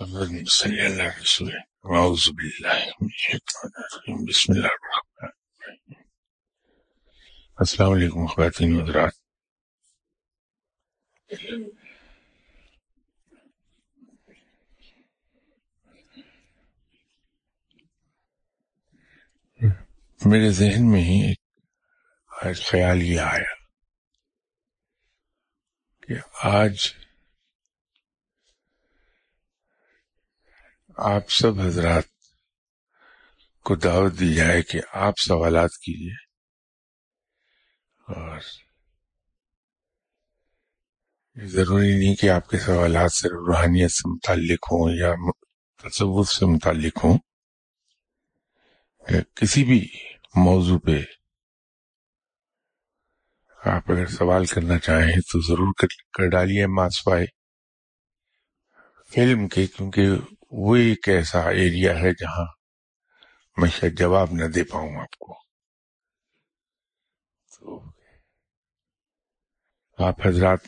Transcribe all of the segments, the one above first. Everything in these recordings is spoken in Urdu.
اللهم صل على رسول أعوذ بالله من الشيطان الرجيم بسم الله الرحمن الرحيم السلام علیکم خواتین حضرات میرے ذہن میں ہی ایک خیال یہ آیا کہ آج آپ سب حضرات کو دعوت دی جائے کہ آپ سوالات کیجیے اور یہ ضروری نہیں کہ آپ کے سوالات صرف روحانیت سے متعلق ہوں یا تصوف سے متعلق ہوں۔ کسی بھی موضوع پہ آپ اگر سوال کرنا چاہیں تو ضرور کر ڈالیے ماسوائے فلم کے، کیونکہ وہ ایک ایسا ایریا ہے جہاں میں شاید جواب نہ دے پاؤں آپ کو۔ تو آپ حضرات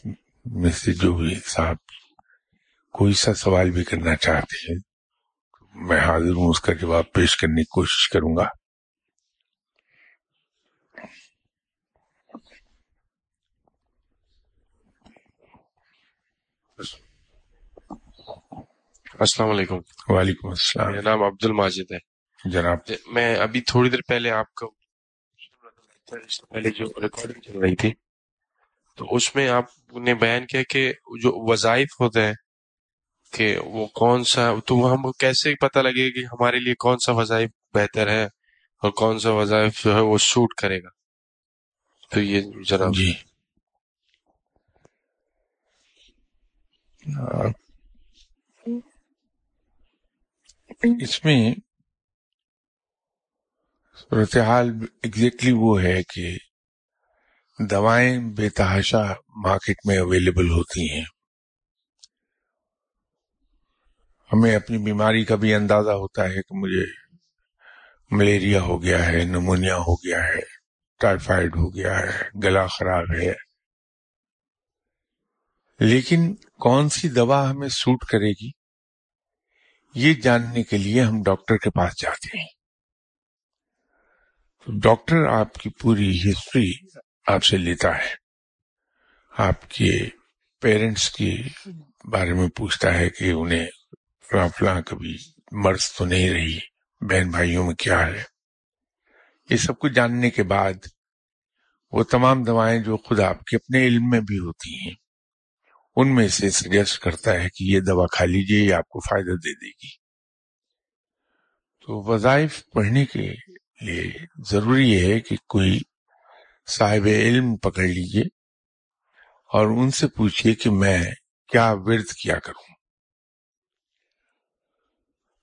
میں سے جو بھی صاحب کوئی سا سوال بھی کرنا چاہتے ہیں، میں حاضر ہوں، اس کا جواب پیش کرنے کی کوشش کروں گا۔ السلام علیکم۔ وعلیکم السلام۔ میرا نام عبد الماجد ہے۔ جناب۔ میں ابھی تھوڑی دیر پہلے آپ کو پہلے جو ریکارڈنگ چل رہی تھی تو اس میں آپ نے بیان کیا کہ جو وظائف ہوتے ہیں کہ وہ کون سا تو ہم کیسے پتہ لگے کہ ہمارے لیے کون سا وظائف بہتر ہے اور کون سا وظائف جو ہے وہ سوٹ کرے گا؟ تو یہ ذرا جی۔ اس میں صورتحال ایگزیکٹلی وہ ہے کہ دوائیں بے تحاشا مارکیٹ میں اویلیبل ہوتی ہیں۔ ہمیں اپنی بیماری کا بھی اندازہ ہوتا ہے کہ مجھے ملیریا ہو گیا ہے، نمونیا ہو گیا ہے ٹائیفائڈ ہو گیا ہے، گلا خراب ہے۔ لیکن کون سی دوا ہمیں سوٹ کرے گی؟ یہ جاننے کے لیے ہم ڈاکٹر کے پاس جاتے ہیں۔ تو ڈاکٹر آپ کی پوری ہسٹری آپ سے لیتا ہے۔ آپ کے پیرنٹس کے بارے میں پوچھتا ہے کہ انہیں فلاں فلاں کبھی مرض تو نہیں رہی۔ بہن بھائیوں میں کیا ہے؟ یہ سب کچھ جاننے کے بعد وہ تمام دوائیں جو خود آپ کے اپنے علم میں بھی ہوتی ہیں ان میں سے سجیسٹ کرتا ہے کہ یہ دوا کھا لیجیے، یہ آپ کو فائدہ دے دے گی۔ تو وظائف پڑھنے کے لیے ضروری ہے کہ کوئی صاحب علم پکڑ لیجیے اور ان سے پوچھئے کہ میں کیا ورد کیا کروں۔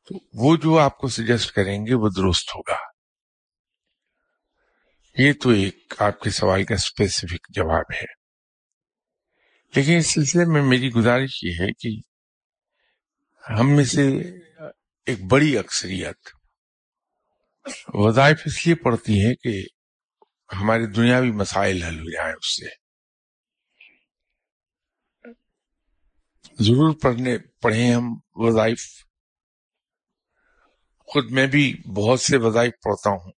تو وہ جو آپ کو سجیسٹ کریں گے وہ درست ہوگا۔ یہ تو ایک آپ کے سوال کا اسپیسیفک جواب ہے۔ لیکن اس سلسلے میں میری گزارش یہ ہے کہ ہم میں سے ایک بڑی اکثریت وظائف اس لیے پڑتی ہے کہ ہمارے دنیاوی مسائل حل ہو جائیں اس سے۔ ضرور پڑھنے، پڑھیں ہم وظائف۔ خود میں بھی بہت سے وظائف پڑھتا ہوں۔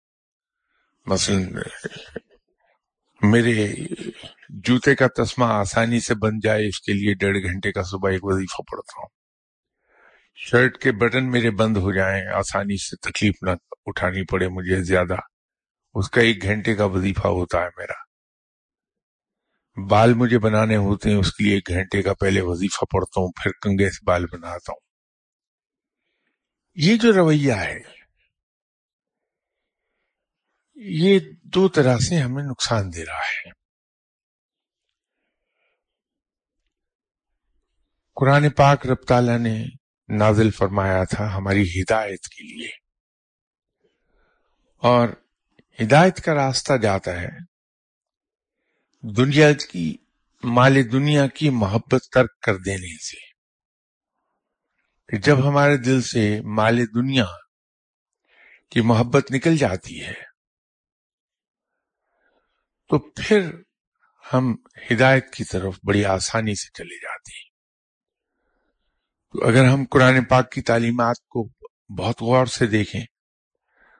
مثلا میرے جوتے کا تسمہ آسانی سے بن جائے، اس کے لیے ڈیڑھ گھنٹے کا صبح ایک وظیفہ پڑھتا ہوں۔ شرٹ کے بٹن میرے بند ہو جائیں، آسانی سے تکلیف نہ اٹھانی پڑے مجھے زیادہ۔ اس کا ایک گھنٹے کا وظیفہ ہوتا ہے میرا۔ بال مجھے بنانے ہوتے ہیں، اس کے لیے ایک گھنٹے کا پہلے وظیفہ پڑھتا ہوں، پھر کنگے سے بال بناتا ہوں۔ یہ جو رویہ ہے، یہ دو طرح سے ہمیں نقصان دے رہا ہے۔ قرآن پاک رب تعالیٰ نے نازل فرمایا تھا ہماری ہدایت کے لیے۔ اور ہدایت کا راستہ جاتا ہے۔ دنیا کی، مال دنیا کی محبت ترک کر دینے سے۔ کہ جب ہمارے دل سے مال دنیا کی محبت نکل جاتی ہے، تو پھر ہم ہدایت کی طرف بڑی آسانی سے چلے جاتے ہیں۔ تو اگر ہم قرآن پاک کی تعلیمات کو بہت غور سے دیکھیں،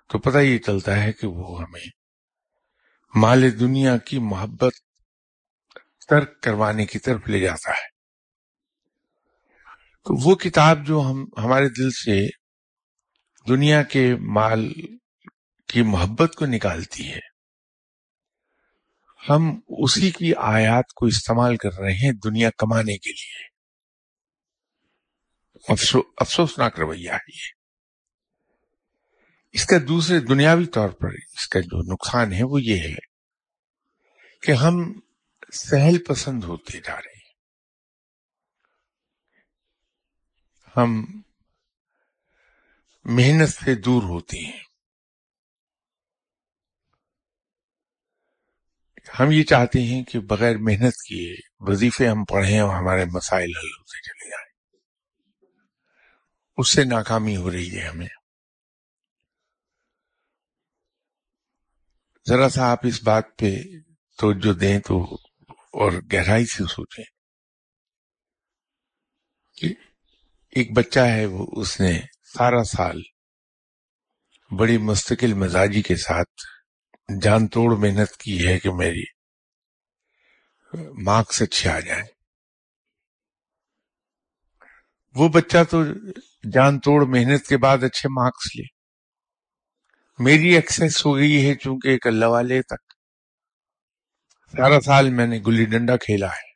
تو پتہ یہ چلتا ہے کہ وہ ہمیں مال دنیا کی محبت ترک کروانے کی طرف لے جاتا ہے۔ تو وہ کتاب جو ہم، ہمارے دل سے دنیا کے مال کی محبت کو نکالتی ہے، ہم اسی کی آیات کو استعمال کر رہے ہیں دنیا کمانے کے لیے۔ افسوسناک رویہ ہے یہ۔ اس کا دوسرے دنیاوی طور پر اس کا جو نقصان ہے وہ یہ ہے کہ ہم سہل پسند ہوتے جا رہے ہیں۔ ہم محنت سے دور ہوتے ہیں۔ ہم یہ چاہتے ہیں کہ بغیر محنت کیے وظیفے ہم پڑھیں اور ہمارے مسائل حل ہوتے چلے جائیں۔ اس سے ناکامی ہو رہی ہے ہمیں۔ ذرا سا آپ اس بات پہ توجہ دیں تو اور گہرائی سے سوچیں کہ ایک بچہ ہے، وہ اس نے سارا سال بڑی مستقل مزاجی کے ساتھ جان توڑ محنت کی ہے کہ میری مارکس اچھے آ جائیں۔ وہ بچہ تو جان توڑ محنت کے بعد اچھے مارکس لے۔ میری ایکسس ہو گئی ہے چونکہ ایک اللہ والے تک۔ سارا سال میں نے گلی ڈنڈا کھیلا ہے۔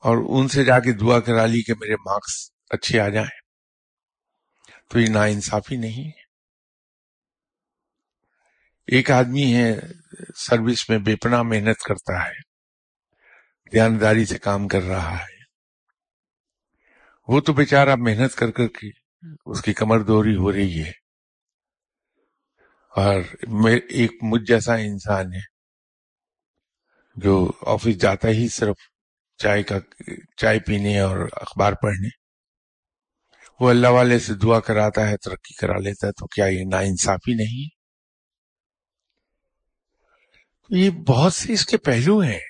اور ان سے جا کے دعا کرا لی کہ میرے مارکس اچھے آ جائیں۔ تو یہ نا انصافی نہیں ہے۔ ایک آدمی ہے، سروس میں بے پناہ محنت کرتا ہے۔ دیانداری سے کام کر رہا ہے۔ وہ تو بیچارہ محنت کر کر کے اس کی کمر دوری ہو رہی ہے۔ اور ایک مجھ جیسا انسان ہے جو آفس جاتا ہی صرف چائے کا چائے پینے اور اخبار پڑھنے۔ وہ اللہ والے سے دعا کراتا ہے ترقی کرا لیتا ہے تو کیا یہ نا انصافی نہیں یہ بہت سے اس کے پہلو ہیں۔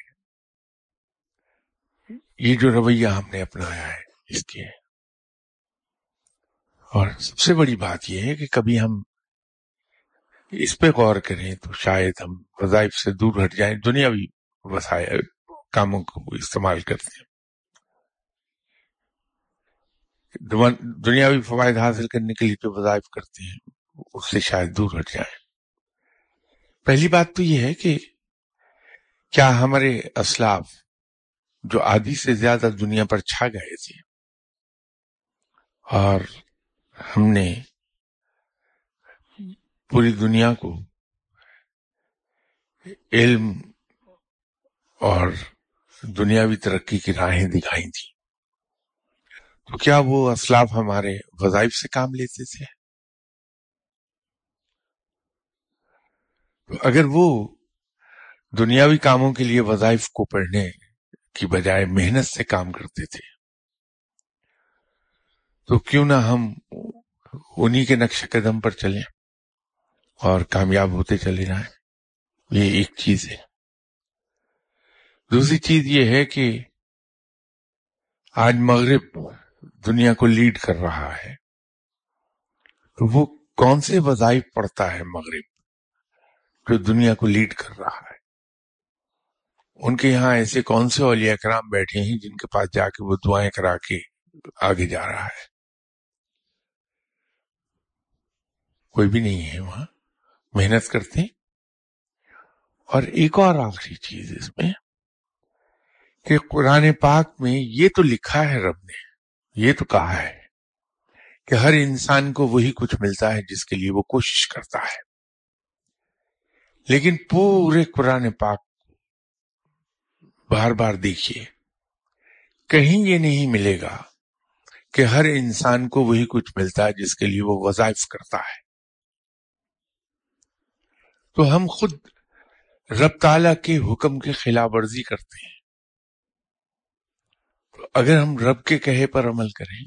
یہ جو رویہ ہم نے اپنایا ہے۔ اس کے اور سب سے بڑی بات یہ ہے کہ کبھی ہم اس پہ غور کریں تو شاید ہم وظائف سے دور ہٹ جائیں، دنیاوی وسائل، کاموں کو استعمال کرتے ہیں۔ دنیاوی فوائد حاصل کرنے کے لیے جو وظائف کرتے ہیں، اس سے شاید دور ہٹ جائیں۔ پہلی بات تو یہ ہے کہ کیا ہمارے اسلاف جو آدھی سے زیادہ دنیا پر چھا گئے تھے اور ہم نے پوری دنیا کو علم اور دنیاوی ترقی کی راہیں دکھائی تھی تو کیا وہ اسلاف ہمارے وظائف سے کام لیتے تھے؟ تو اگر وہ دنیاوی کاموں کے لیے وظائف کو پڑھنے کی بجائے محنت سے کام کرتے تھے تو کیوں نہ ہم انہی کے نقش قدم پر چلیں اور کامیاب ہوتے چلے جائیں؟ یہ ایک چیز ہے۔ دوسری چیز یہ ہے کہ آج مغرب دنیا کو لیڈ کر رہا ہے۔ تو وہ کون سے وظائف پڑتا ہے مغرب جو دنیا کو لیڈ کر رہا ہے؟ ان کے یہاں ایسے کون سے اولیاء کرام بیٹھے ہیں جن کے پاس جا کے وہ دعائیں کرا کے آگے جا رہا ہے؟ کوئی بھی نہیں ہے وہاں۔ محنت کرتے اور ایک اور آخری چیز اس میں کہ قرآن پاک میں یہ تو لکھا ہے رب نے، یہ تو کہا ہے کہ ہر انسان کو وہی کچھ ملتا ہے جس کے لیے وہ کوشش کرتا ہے۔ لیکن پورے قرآن پاک بار بار دیکھیے، کہیں یہ نہیں ملے گا کہ ہر انسان کو وہی کچھ ملتا ہے جس کے لیے وہ وظائف کرتا ہے۔ تو ہم خود رب تعالی کے حکم کی خلاف ورزی کرتے ہیں۔ اگر ہم رب کے کہے پر عمل کریں،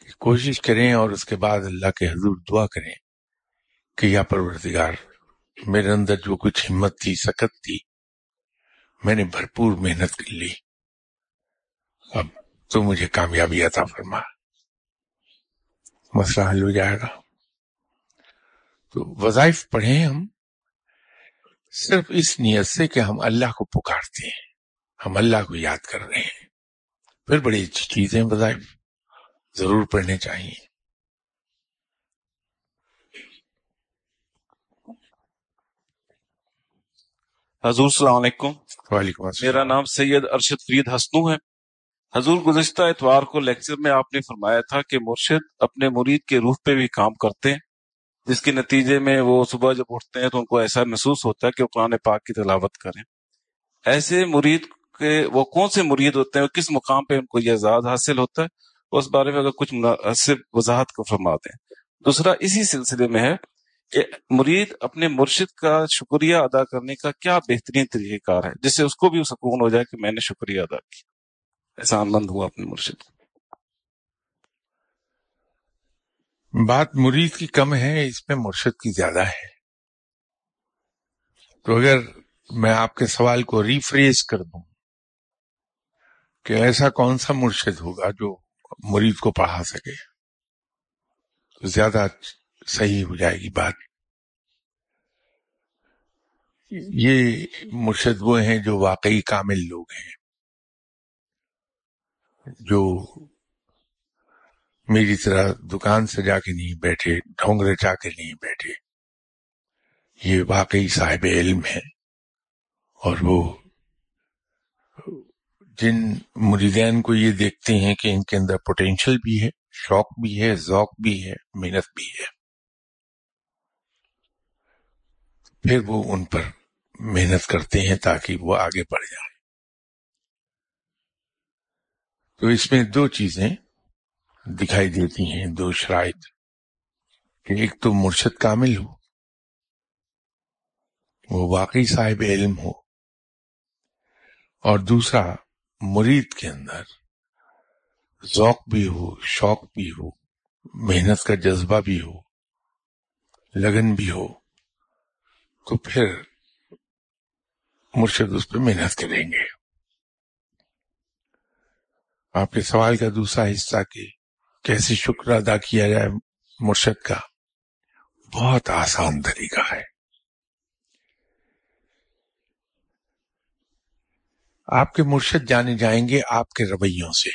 کہ کوشش کریں اور اس کے بعد اللہ کے حضور دعا کریں کہ یا پروردگار، میرے اندر جو کچھ ہمت تھی، سکت تھی، میں نے بھرپور محنت کر لی۔ اب تو مجھے کامیابی عطا فرما۔ مسئلہ حل ہو جائے گا۔ تو وظائف پڑھیں ہم صرف اس نیت سے کہ ہم اللہ کو پکارتے ہیں ہم اللہ کو یاد کر رہے ہیں۔ پھر بڑی اچھی چیزیں وظائف ضرور پڑھنے چاہیے۔ حضور السلام علیکم۔ وعلیکم السلام۔ میرا نام سید ارشد فرید ہسنو ہے۔ حضور گزشتہ اتوار کو لیکچر میں آپ نے فرمایا تھا کہ مرشد اپنے مرید کے روح پہ بھی کام کرتے ہیں۔ جس کے نتیجے میں وہ صبح جب اٹھتے ہیں تو ان کو ایسا محسوس ہوتا ہے کہ وہ قرآن پاک کی تلاوت کریں۔ ایسے مرید کے وہ کون سے مرید ہوتے ہیں کس مقام پہ ان کو یہ اعزاز حاصل ہوتا ہے؟ اس بارے میں اگر کچھ مناسب وضاحت کو فرماتے ہیں۔ دوسرا اسی سلسلے میں ہے کہ مرید اپنے مرشد کا شکریہ ادا کرنے کا کیا بہترین طریقہ کار ہے، جس سے اس کو بھی سکون ہو جائے کہ میں نے شکریہ ادا کیا۔ احسان مند ہوا اپنے مرشد۔ بات مرید کی کم ہے، اس میں مرشد کی زیادہ ہے۔ تو اگر میں آپ کے سوال کو ریفریز کر دوں کہ ایسا کون سا مرشد ہوگا جو مرید کو پڑھا سکے، تو زیادہ صحیح ہو جائے گی بات۔ یہ مرشد وہ ہیں جو واقعی کامل لوگ ہیں، جو میری طرح دکان سے جا کے نہیں بیٹھے ڈھونگ رچا کے نہیں بیٹھے۔ یہ واقعی صاحب علم ہے۔ اور وہ جن مریدین کو یہ دیکھتے ہیں کہ ان کے اندر پوٹینشل بھی ہے، شوق بھی ہے، ذوق بھی ہے، محنت بھی ہے۔ پھر وہ ان پر محنت کرتے ہیں تاکہ وہ آگے بڑھ جائیں۔ تو اس میں دو چیزیں دکھائی دیتی ہیں، دو شرائط۔ کہ ایک تو مرشد کامل ہو، وہ واقعی صاحب علم ہو، اور دوسرا مرید کے اندر ذوق بھی ہو، شوق بھی ہو، محنت کا جذبہ بھی ہو، لگن بھی ہو۔ تو پھر مرشد اس پہ محنت کریں گے۔ آپ کے سوال کا دوسرا حصہ کہ کیسے شکر ادا کیا جائے مرشد کا؟ بہت آسان طریقہ ہے۔ آپ کے مرشد جانے جائیں گے آپ کے رویوں سے۔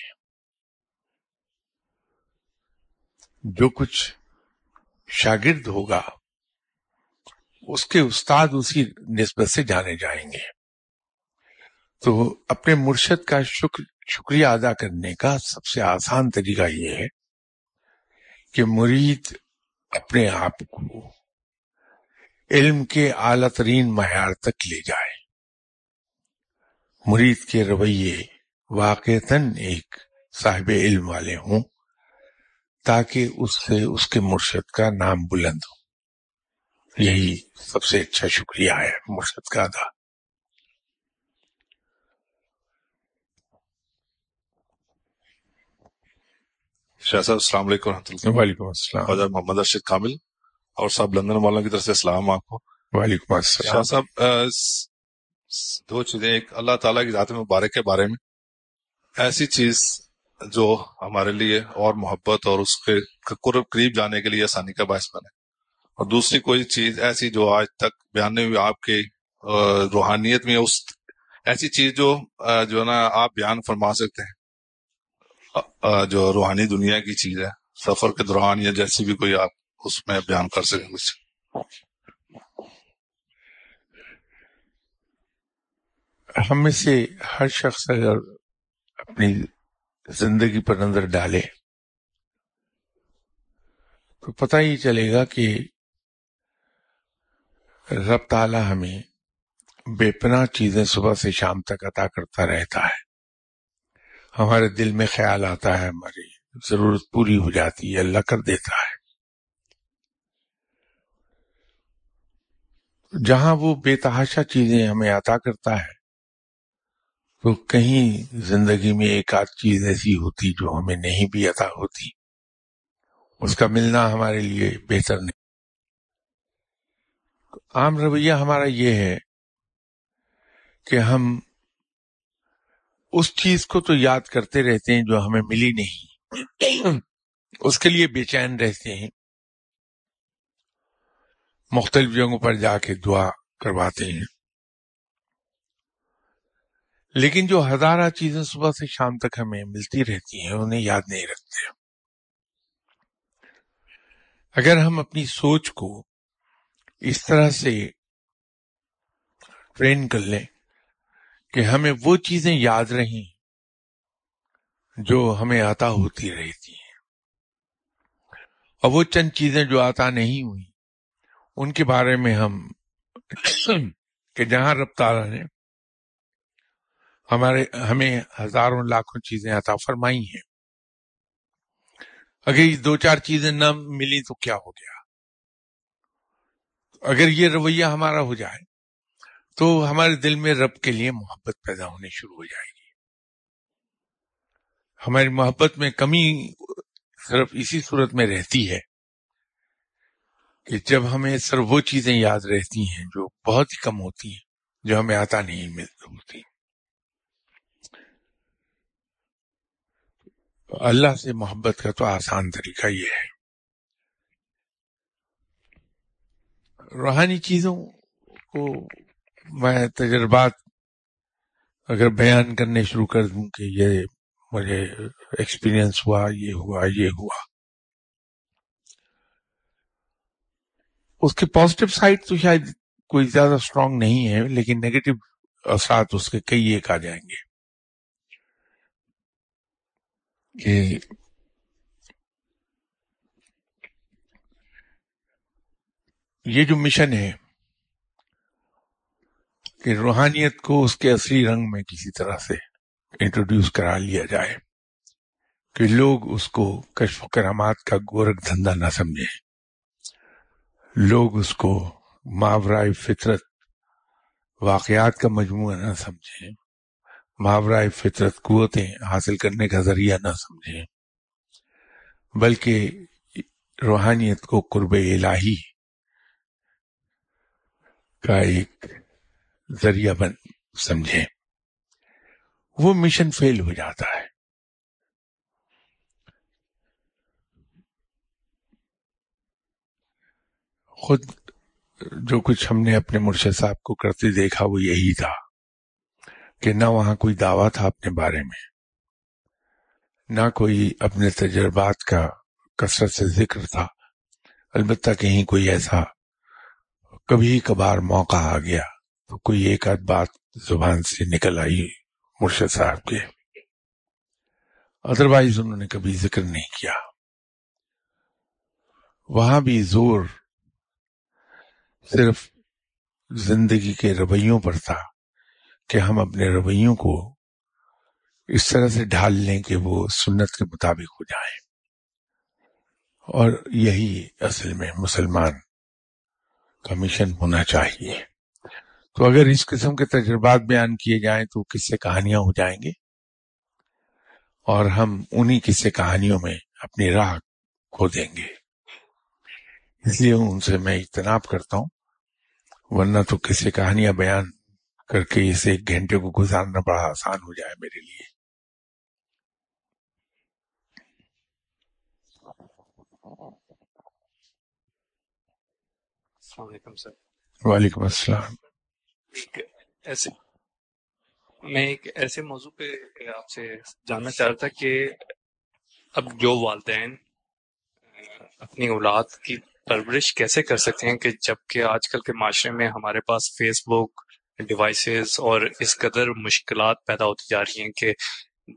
جو کچھ شاگرد ہوگا، اس کے استاد اسی نسبت سے جانے جائیں گے۔ تو اپنے مرشد کا شکر شکریہ ادا کرنے کا سب سے آسان طریقہ یہ ہے کہ مرید اپنے آپ کو علم کے اعلی ترین معیار تک لے جائے۔ مرید کے رویے واقعتاً ایک صاحب علم والے ہوں تاکہ اس سے اس کے مرشد کا نام بلند ہو۔ یہی سب سے اچھا شکریہ ہے مرشد کا ادا۔ شاہ صاحب السلام علیکم ورحمۃ اللہ وعلیکم السلام۔ خواجہ محمد ارشد کامل اور صاحب لندن مولانا کی طرف سے السلام آپ کو۔ وعلیکم شاہ السلام صاحب س- س- دو چیزیں۔ ایک اللہ تعالیٰ کی ذات مبارک کے بارے میں۔ ایسی چیز جو ہمارے لیے اور محبت اور اس کے قرب قریب جانے کے لیے آسانی کا باعث بنے۔ اور دوسری کوئی چیز ایسی جو آج تک بیان نہیں ہوئی آپ کے آ، روحانیت میں اس ایسی چیز جو جو نا آپ بیان فرما سکتے ہیں۔ جو روحانی دنیا کی چیز ہے، سفر کے دوران یا جیسی بھی کوئی آپ اس میں بیان کر سکیں کچھ ہم میں سے ہر شخص اگر اپنی زندگی پر نظر ڈالے، تو پتہ ہی چلے گا کہ رب تعالی ہمیں بے پناہ چیزیں صبح سے شام تک عطا کرتا رہتا ہے۔ ہمارے دل میں خیال آتا ہے، ہماری ضرورت پوری ہو جاتی ہے، اللہ کر دیتا ہے۔ جہاں وہ بے تحاشا چیزیں ہمیں عطا کرتا ہے، تو کہیں زندگی میں ایک آدھ چیز ایسی ہوتی جو ہمیں نہیں بھی عطا ہوتی۔ اس کا ملنا ہمارے لیے بہتر نہیں۔ عام رویہ ہمارا یہ ہے کہ ہم اس چیز کو تو یاد کرتے رہتے ہیں جو ہمیں ملی نہیں۔ اس کے لیے بے چین رہتے ہیں۔ مختلف جگہوں پر جا کے دعا کرواتے ہیں۔ لیکن جو ہزارہ چیزیں صبح سے شام تک ہمیں ملتی رہتی ہیں، انہیں یاد نہیں رکھتے۔ اگر ہم اپنی سوچ کو اس طرح سے ٹرین کر لیں کہ ہمیں وہ چیزیں یاد رہیں جو ہمیں عطا ہوتی رہتی ہیں اور وہ چند چیزیں جو عطا نہیں ہوئی، ان کے بارے میں ہم کہ جہاں رب تعالیٰ نے ہمارے، ہمیں ہزاروں لاکھوں چیزیں عطا فرمائی ہیں۔ اگر یہ دو چار چیزیں نہ ملی تو کیا ہو گیا؟ اگر یہ رویہ ہمارا ہو جائے تو ہمارے دل میں رب کے لیے محبت پیدا ہونی شروع ہو جائے گی۔ ہماری محبت میں کمی صرف اسی صورت میں رہتی ہے کہ جب ہمیں صرف وہ چیزیں یاد رہتی ہیں جو بہت ہی کم ہوتی ہیں، جو ہمیں آتا نہیں ہوتی۔ اللہ سے محبت کا تو آسان طریقہ یہ ہے۔ روحانی چیزوں کو میں تجربات اگر بیان کرنے شروع کر دوں کہ یہ مجھے ایکسپیرینس ہوا، یہ ہوا یہ ہوا۔ اس کے پازیٹو سائڈ تو شاید کوئی زیادہ اسٹرانگ نہیں ہے، لیکن نیگیٹو اثرات اس کے کئی ایک آ جائیں گے۔ کہ یہ جو مشن ہے کہ روحانیت کو اس کے اصلی رنگ میں کسی طرح سے انٹروڈیوس کرا لیا جائے کہ لوگ اس کو کشف و کرامات کا گورکھ دھندا نہ سمجھیں۔ لوگ اس کو ماورائے فطرت واقعات کا مجموعہ نہ سمجھیں۔ ماورائے فطرت قوتیں حاصل کرنے کا ذریعہ نہ سمجھیں۔ بلکہ روحانیت کو قرب الہی کا ایک ذریعہ بن سمجھیں۔ وہ مشن فیل ہو جاتا ہے۔ خود جو کچھ ہم نے اپنے مرشد صاحب کو کرتے دیکھا، وہ یہی تھا کہ نہ وہاں کوئی دعویٰ تھا اپنے بارے میں، نہ کوئی اپنے تجربات کا کثرت سے ذکر تھا۔ البتہ کہیں کوئی ایسا کبھی کبھار موقع آ گیا۔ تو کوئی ایک آدھ بات زبان سے نکل آئی مرشد صاحب کے۔ ادروائز انہوں نے کبھی ذکر نہیں کیا۔ وہاں بھی زور صرف زندگی کے رویوں پر تھا کہ ہم اپنے رویوں کو اس طرح سے ڈھال لیں کہ وہ سنت کے مطابق ہو جائیں۔ اور یہی اصل میں مسلمان کا مشن ہونا چاہیے۔ تو اگر اس قسم کے تجربات بیان کیے جائیں تو کس سے کہانیاں ہو جائیں گے اور ہم انہی قصے کہانیوں میں اپنی راہ کھو دیں گے؟ اس لیے ان سے میں اجتناب کرتا ہوں ورنہ تو کسی کہانیاں بیان کر کے اسے ایک گھنٹے کو گزارنا بڑا آسان ہو جائے میرے لیے۔ السلام علیکم سر۔ وعلیکم السلام۔ ایک ایسے میں ایک ایسے موضوع پہ آپ سے جاننا چاہ رہا تھا کہ اب جو والدین اپنی اولاد کی پرورش کیسے کر سکتے ہیں کہ جبکہ آج کل کے معاشرے میں ہمارے پاس فیس بک، ڈیوائسز اور اس قدر مشکلات پیدا ہوتی جا رہی ہیں کہ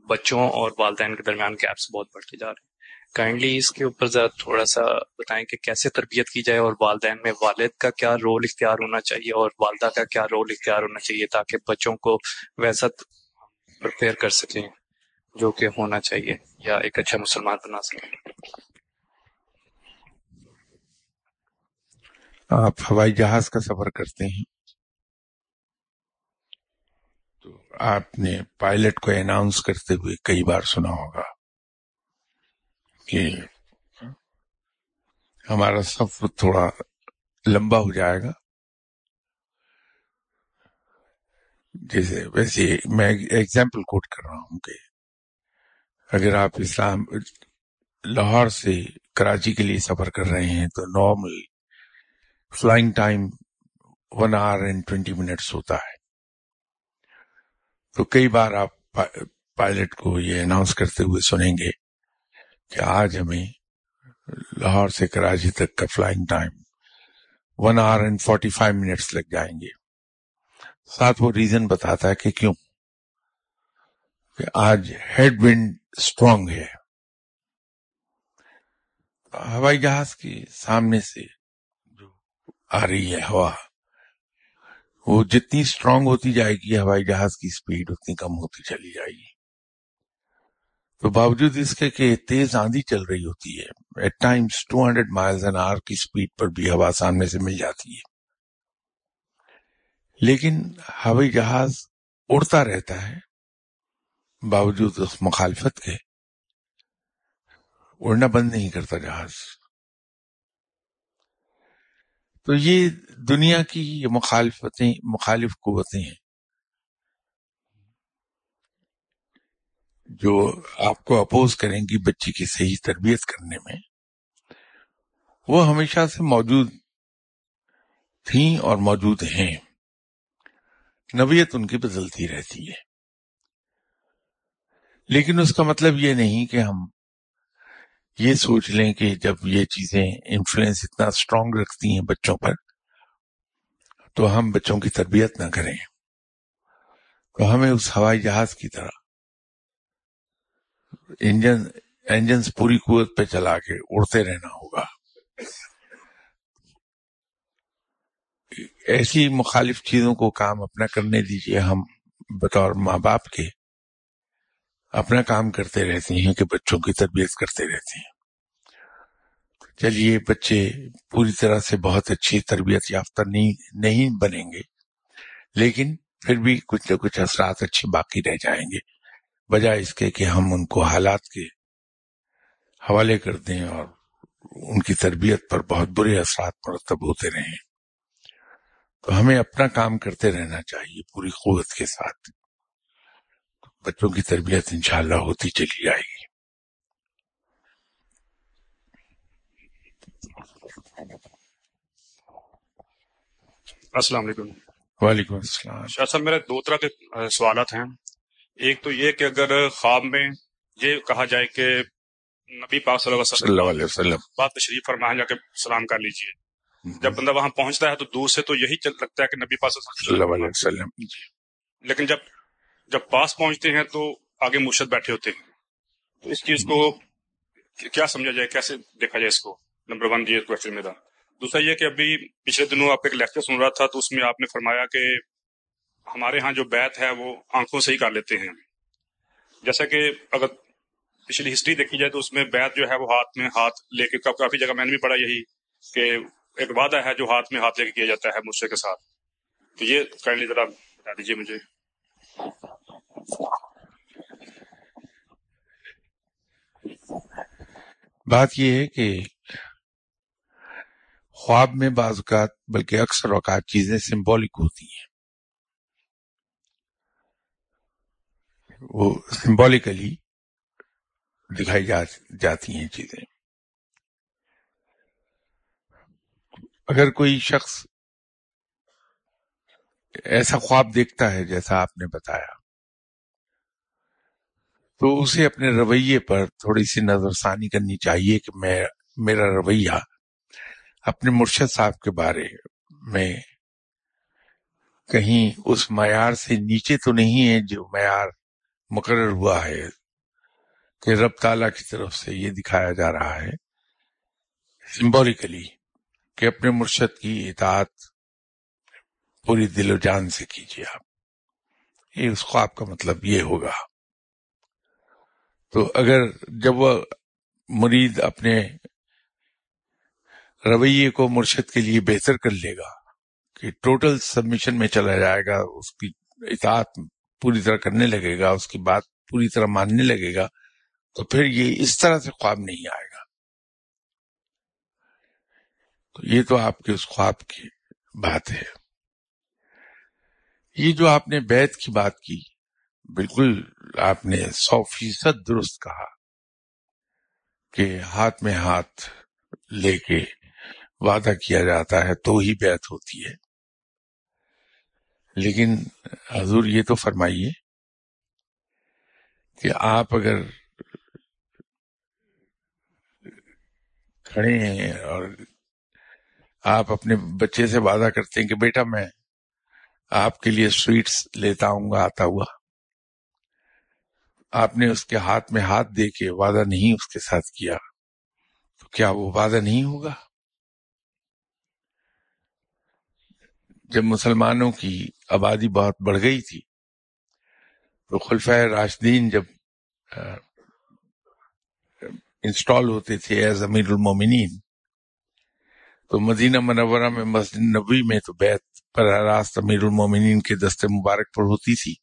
بچوں اور والدین کے درمیان گیپس بہت بڑھتے جا رہے ہیں۔ کائنڈلی اس کے اوپر ذرا تھوڑا سا بتائیں کہ کیسے تربیت کی جائے اور والدین میں والد کا کیا رول اختیار ہونا چاہیے اور والدہ کا کیا رول اختیار ہونا چاہیے تاکہ بچوں کو ویسا پرپیئر کر سکیں جو کہ ہونا چاہیے یا ایک اچھا مسلمان بنا سکیں۔ آپ ہوائی جہاز کا سفر کرتے ہیں۔ تو آپ نے پائلٹ کو اناؤنس کرتے ہوئے کئی بار سنا ہوگا۔ کہ ہمارا سفر تھوڑا لمبا ہو جائے گا۔ جیسے ویسے میں ایگزامپل کوٹ کر رہا ہوں کہ اگر آپ اسلام، لاہور سے کراچی کے لیے سفر کر رہے ہیں تو normal flying time one hour and twenty minutes ہوتا ہے۔ تو کئی بار آپ پائلٹ کو یہ اناؤنس کرتے ہوئے سنیں گے کہ آج ہمیں لاہور سے کراچی تک کا flying time one hour and forty five minutes لگ جائیں گے۔ ساتھ وہ ریزن بتاتا ہے کہ کیوں؟ کہ آج ہیڈ ونڈ اسٹرانگ ہے۔ ہوائی جہاز کے سامنے سے جو آ رہی ہے ہوا، وہ جتنی اسٹرانگ ہوتی جائے گی، ہوائی جہاز کی اسپیڈ اتنی کم ہوتی چلی جائے گی۔ تو باوجود اس کے کہ تیز آندھی چل رہی ہوتی ہے eight times two hundred miles an hour کی اسپیڈ پر بھی ہوا سامنے سے مل جاتی ہے۔ لیکن ہوائی جہاز اڑتا رہتا ہے، باوجود اس مخالفت کے اڑنا بند نہیں کرتا جہاز۔ تو یہ دنیا کی یہ مخالفتیں، مخالف قوتیں ہیں۔ جو آپ کو اپوز کریں گی بچی کی صحیح تربیت کرنے میں، وہ ہمیشہ سے موجود تھیں اور موجود ہیں۔ نویت ان کی بدلتی رہتی ہے۔ لیکن اس کا مطلب یہ نہیں کہ ہم یہ سوچ لیں کہ جب یہ چیزیں انفلوئنس اتنا اسٹرانگ رکھتی ہیں بچوں پر، تو ہم بچوں کی تربیت نہ کریں۔ تو ہمیں اس ہوائی جہاز کی طرح انجن انجنس پوری قوت پہ چلا کے اڑتے رہنا ہوگا۔ ایسی مخالف چیزوں کو کام اپنا کرنے دیجیے ہم بطور ماں باپ کے۔ اپنا کام کرتے رہتے ہیں کہ بچوں کی تربیت کرتے رہتے ہیں۔ چلیے بچے پوری طرح سے بہت اچھی تربیت یافتہ نہیں نہیں بنیں گے، لیکن پھر بھی کچھ نہ کچھ اثرات اچھے باقی رہ جائیں گے۔ بجائے اس کے کہ ہم ان کو حالات کے حوالے کر دیں اور ان کی تربیت پر بہت برے اثرات مرتب ہوتے رہیں۔ تو ہمیں اپنا کام کرتے رہنا چاہیے پوری قوت کے ساتھ۔ بچوں کی تربیت انشاءاللہ ہوتی چلی جائے گی۔ السلام علیکم۔ وعلیکم السلام۔ شاہ صاحب میرے دو طرح کے سوالات ہیں۔ ایک تو یہ کہ اگر خواب میں یہ کہا جائے کہ نبی پاک صلی اللہ علیہ صلی اللہ علیہ وسلم۔ بات تشریف فرمائیں جا کے سلام کر لیجیے۔ جب بندہ وہاں پہنچتا ہے تو دور سے تو یہی چل لگتا ہے کہ نبی پاک صلی اللہ علیہ وسلم جی۔ لیکن جب جب پاس پہنچتے ہیں تو آگے مرشد بیٹھے ہوتے ہیں۔ تو اس چیز کو کیا سمجھا جائے؟ کیسے دیکھا جائے اس کو؟ نمبر ون یہ کوشچن میرا۔ دوسرا یہ کہ ابھی پچھلے دنوں آپ ایک لیکچر سن رہا تھا تو اس میں آپ نے فرمایا کہ ہمارے ہاں جو بیت ہے وہ آنکھوں سے ہی کر لیتے ہیں۔ جیسا کہ اگر پچھلی ہسٹری دیکھی جائے تو اس میں بیت جو ہے وہ ہاتھ میں ہاتھ لے کے کافی جگہ میں نے بھی پڑھا یہی کہ ایک وعدہ ہے جو ہاتھ میں ہاتھ لے کے کیا جاتا ہے مجھ کے ساتھ۔ تو یہ کائنڈلی ذرا بتا دیجیے مجھے۔ بات یہ ہے کہ خواب میں بعض اوقات بلکہ اکثر اوقات چیزیں سمبولک ہوتی ہیں۔ وہ سمبولیکلی دکھائی جاتی ہیں چیزیں۔ اگر کوئی شخص ایسا خواب دیکھتا ہے جیسا آپ نے بتایا، تو اسے اپنے رویے پر تھوڑی سی نظر ثانی کرنی چاہیے کہ میں میرا رویہ اپنے مرشد صاحب کے بارے میں کہیں اس معیار سے نیچے تو نہیں ہے جو معیار مقرر ہوا ہے کہ رب تعالیٰ کی طرف سے یہ دکھایا جا رہا ہے سمبولیکلی کہ اپنے مرشد کی اطاعت پوری دل و جان سے کیجیے آپ۔ یہ اس خواب کا مطلب یہ ہوگا۔ تو اگر جب وہ مرید اپنے رویے کو مرشد کے لیے بہتر کر لے گا کہ ٹوٹل سبمیشن میں چلا جائے گا، اس کی اطاعت پوری طرح کرنے لگے گا، اس کی بات پوری طرح ماننے لگے گا، تو پھر یہ اس طرح سے خواب نہیں آئے گا۔ تو یہ تو آپ کے اس خواب کی بات ہے۔ یہ جو آپ نے بیت کی بات کی، بالکل آپ نے سو فیصد درست کہا کہ ہاتھ میں ہاتھ لے کے وعدہ کیا جاتا ہے، تو ہی بیعت ہوتی ہے۔ لیکن حضور یہ تو فرمائیے کہ آپ اگر کھڑے ہیں اور آپ اپنے بچے سے وعدہ کرتے ہیں کہ بیٹا میں آپ کے لیے سویٹس لیتا ہوں گا، آتا ہوا۔ آپ نے اس کے ہاتھ میں ہاتھ دے کے وعدہ نہیں اس کے ساتھ کیا، تو کیا وہ وعدہ نہیں ہوگا؟ جب مسلمانوں کی آبادی بہت بڑھ گئی تھی۔ تو خلفۂ راشدین جب انسٹال ہوتے تھے ایز امیر المومنین تو مدینہ منورہ میں مسجد نبوی میں تو بیت پر راست امیر المومنین کے دستے مبارک پر ہوتی تھی۔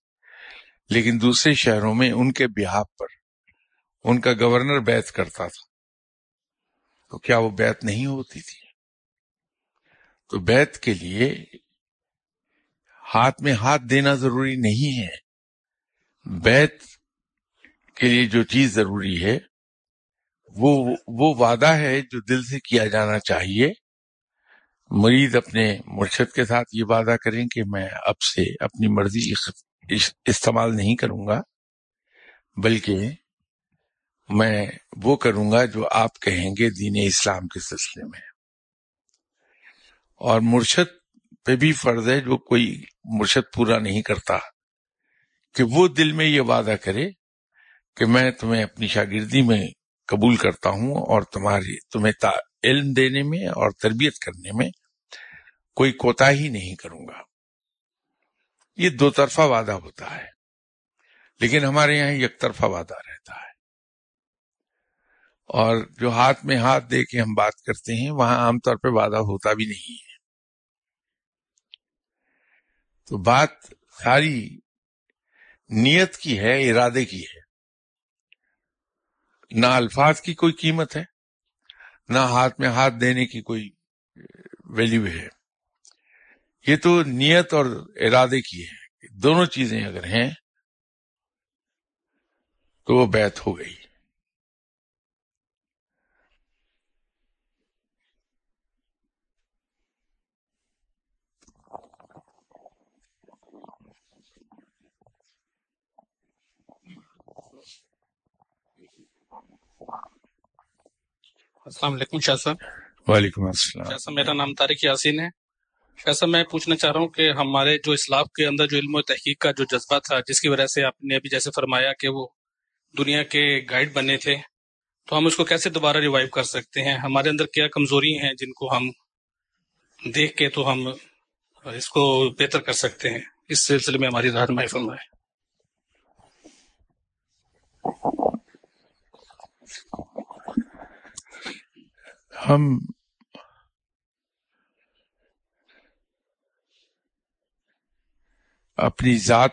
لیکن دوسرے شہروں میں ان کے بحاب پر ان کا گورنر بیت کرتا تھا۔ تو کیا وہ بیت نہیں ہوتی تھی؟ تو بیت کے لیے ہاتھ میں ہاتھ دینا ضروری نہیں ہے۔ بیت کے لیے جو چیز ضروری ہے، وہ وہ وعدہ ہے جو دل سے کیا جانا چاہیے۔ مرید اپنے مرشد کے ساتھ یہ وعدہ کریں کہ میں اب سے اپنی مرضی استعمال نہیں کروں گا، بلکہ میں وہ کروں گا جو آپ کہیں گے دین اسلام کے سلسلے میں۔ اور مرشد پہ بھی فرض ہے جو کوئی مرشد پورا نہیں کرتا، کہ وہ دل میں یہ وعدہ کرے کہ میں تمہیں اپنی شاگردی میں قبول کرتا ہوں اور تمہاری، تمہیں علم دینے میں اور تربیت کرنے میں کوئی کوتا ہی نہیں کروں گا۔ یہ دو طرفہ وعدہ ہوتا ہے، لیکن ہمارے یہاں یک طرفہ وعدہ رہتا ہے۔ اور جو ہاتھ میں ہاتھ دے کے ہم بات کرتے ہیں، وہاں عام طور پہ وعدہ ہوتا بھی نہیں ہے۔ تو بات ساری نیت کی ہے، ارادے کی ہے۔ نہ الفاظ کی کوئی قیمت ہے، نہ ہاتھ میں ہاتھ دینے کی کوئی ویلیو ہے۔ یہ تو نیت اور ارادے کی ہے۔ دونوں چیزیں اگر ہیں تو وہ بیت ہو گئی۔ السلام علیکم شاہ صاحب۔ وعلیکم السلام۔ شاہ صاحب میرا نام طارق یاسین ہے۔ شاہ صاحب میں پوچھنا چاہ رہا ہوں کہ ہمارے جو اسلاف کے اندر جو علم و تحقیق کا جو جذبہ تھا جس کی وجہ سے آپ نے ابھی جیسے فرمایا کہ وہ دنیا کے گائیڈ بنے تھے تو ہم اس کو کیسے دوبارہ ریوائو کر سکتے ہیں؟ ہمارے اندر کیا کمزوری ہیں جن کو ہم دیکھ کے تو ہم اس کو بہتر کر سکتے ہیں؟ اس سلسلے میں ہماری رہنمائی فرمائے۔ ہم اپنی ذات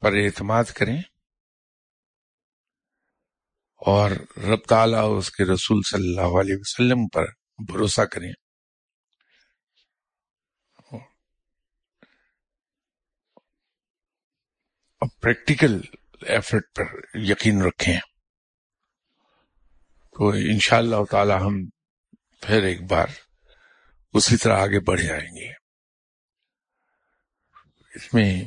پر اعتماد کریں اور رب تعالیٰ اس کے رسول صلی اللہ علیہ وسلم پر بھروسہ کریں۔ اور پریکٹیکل ایفرٹ پر یقین رکھیں۔ تو ان شاء اللہ تعالی ہم پھر ایک بار اسی طرح آگے بڑھ جائیں گے۔ اس میں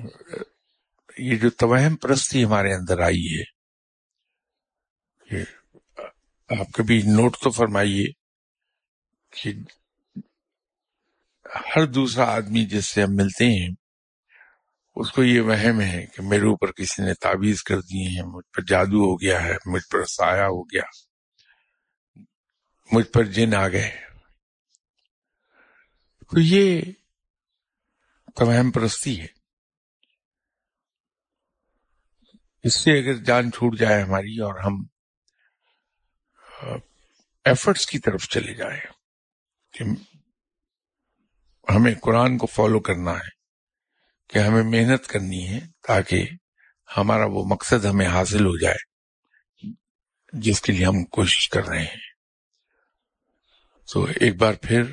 یہ جو توہم پرستی ہمارے اندر آئی ہے آپ کبھی نوٹ تو فرمائیے کہ ہر دوسرا آدمی جس سے ہم ملتے ہیں، اس کو یہ وہم ہے کہ میرے اوپر کسی نے تعویذ کر دیے ہیں مجھ پر جادو ہو گیا ہے، مجھ پر سایہ ہو گیا۔ مجھ پر جن آ گئے۔ تو یہ توہم پرستی ہے۔ اس سے اگر جان چھوٹ جائے ہماری اور ہم ایفرٹس کی طرف چلے جائیں کہ ہمیں قرآن کو فالو کرنا ہے، کہ ہمیں محنت کرنی ہے تاکہ ہمارا وہ مقصد ہمیں حاصل ہو جائے، جس کے لیے ہم کوشش کر رہے ہیں۔ تو ایک بار پھر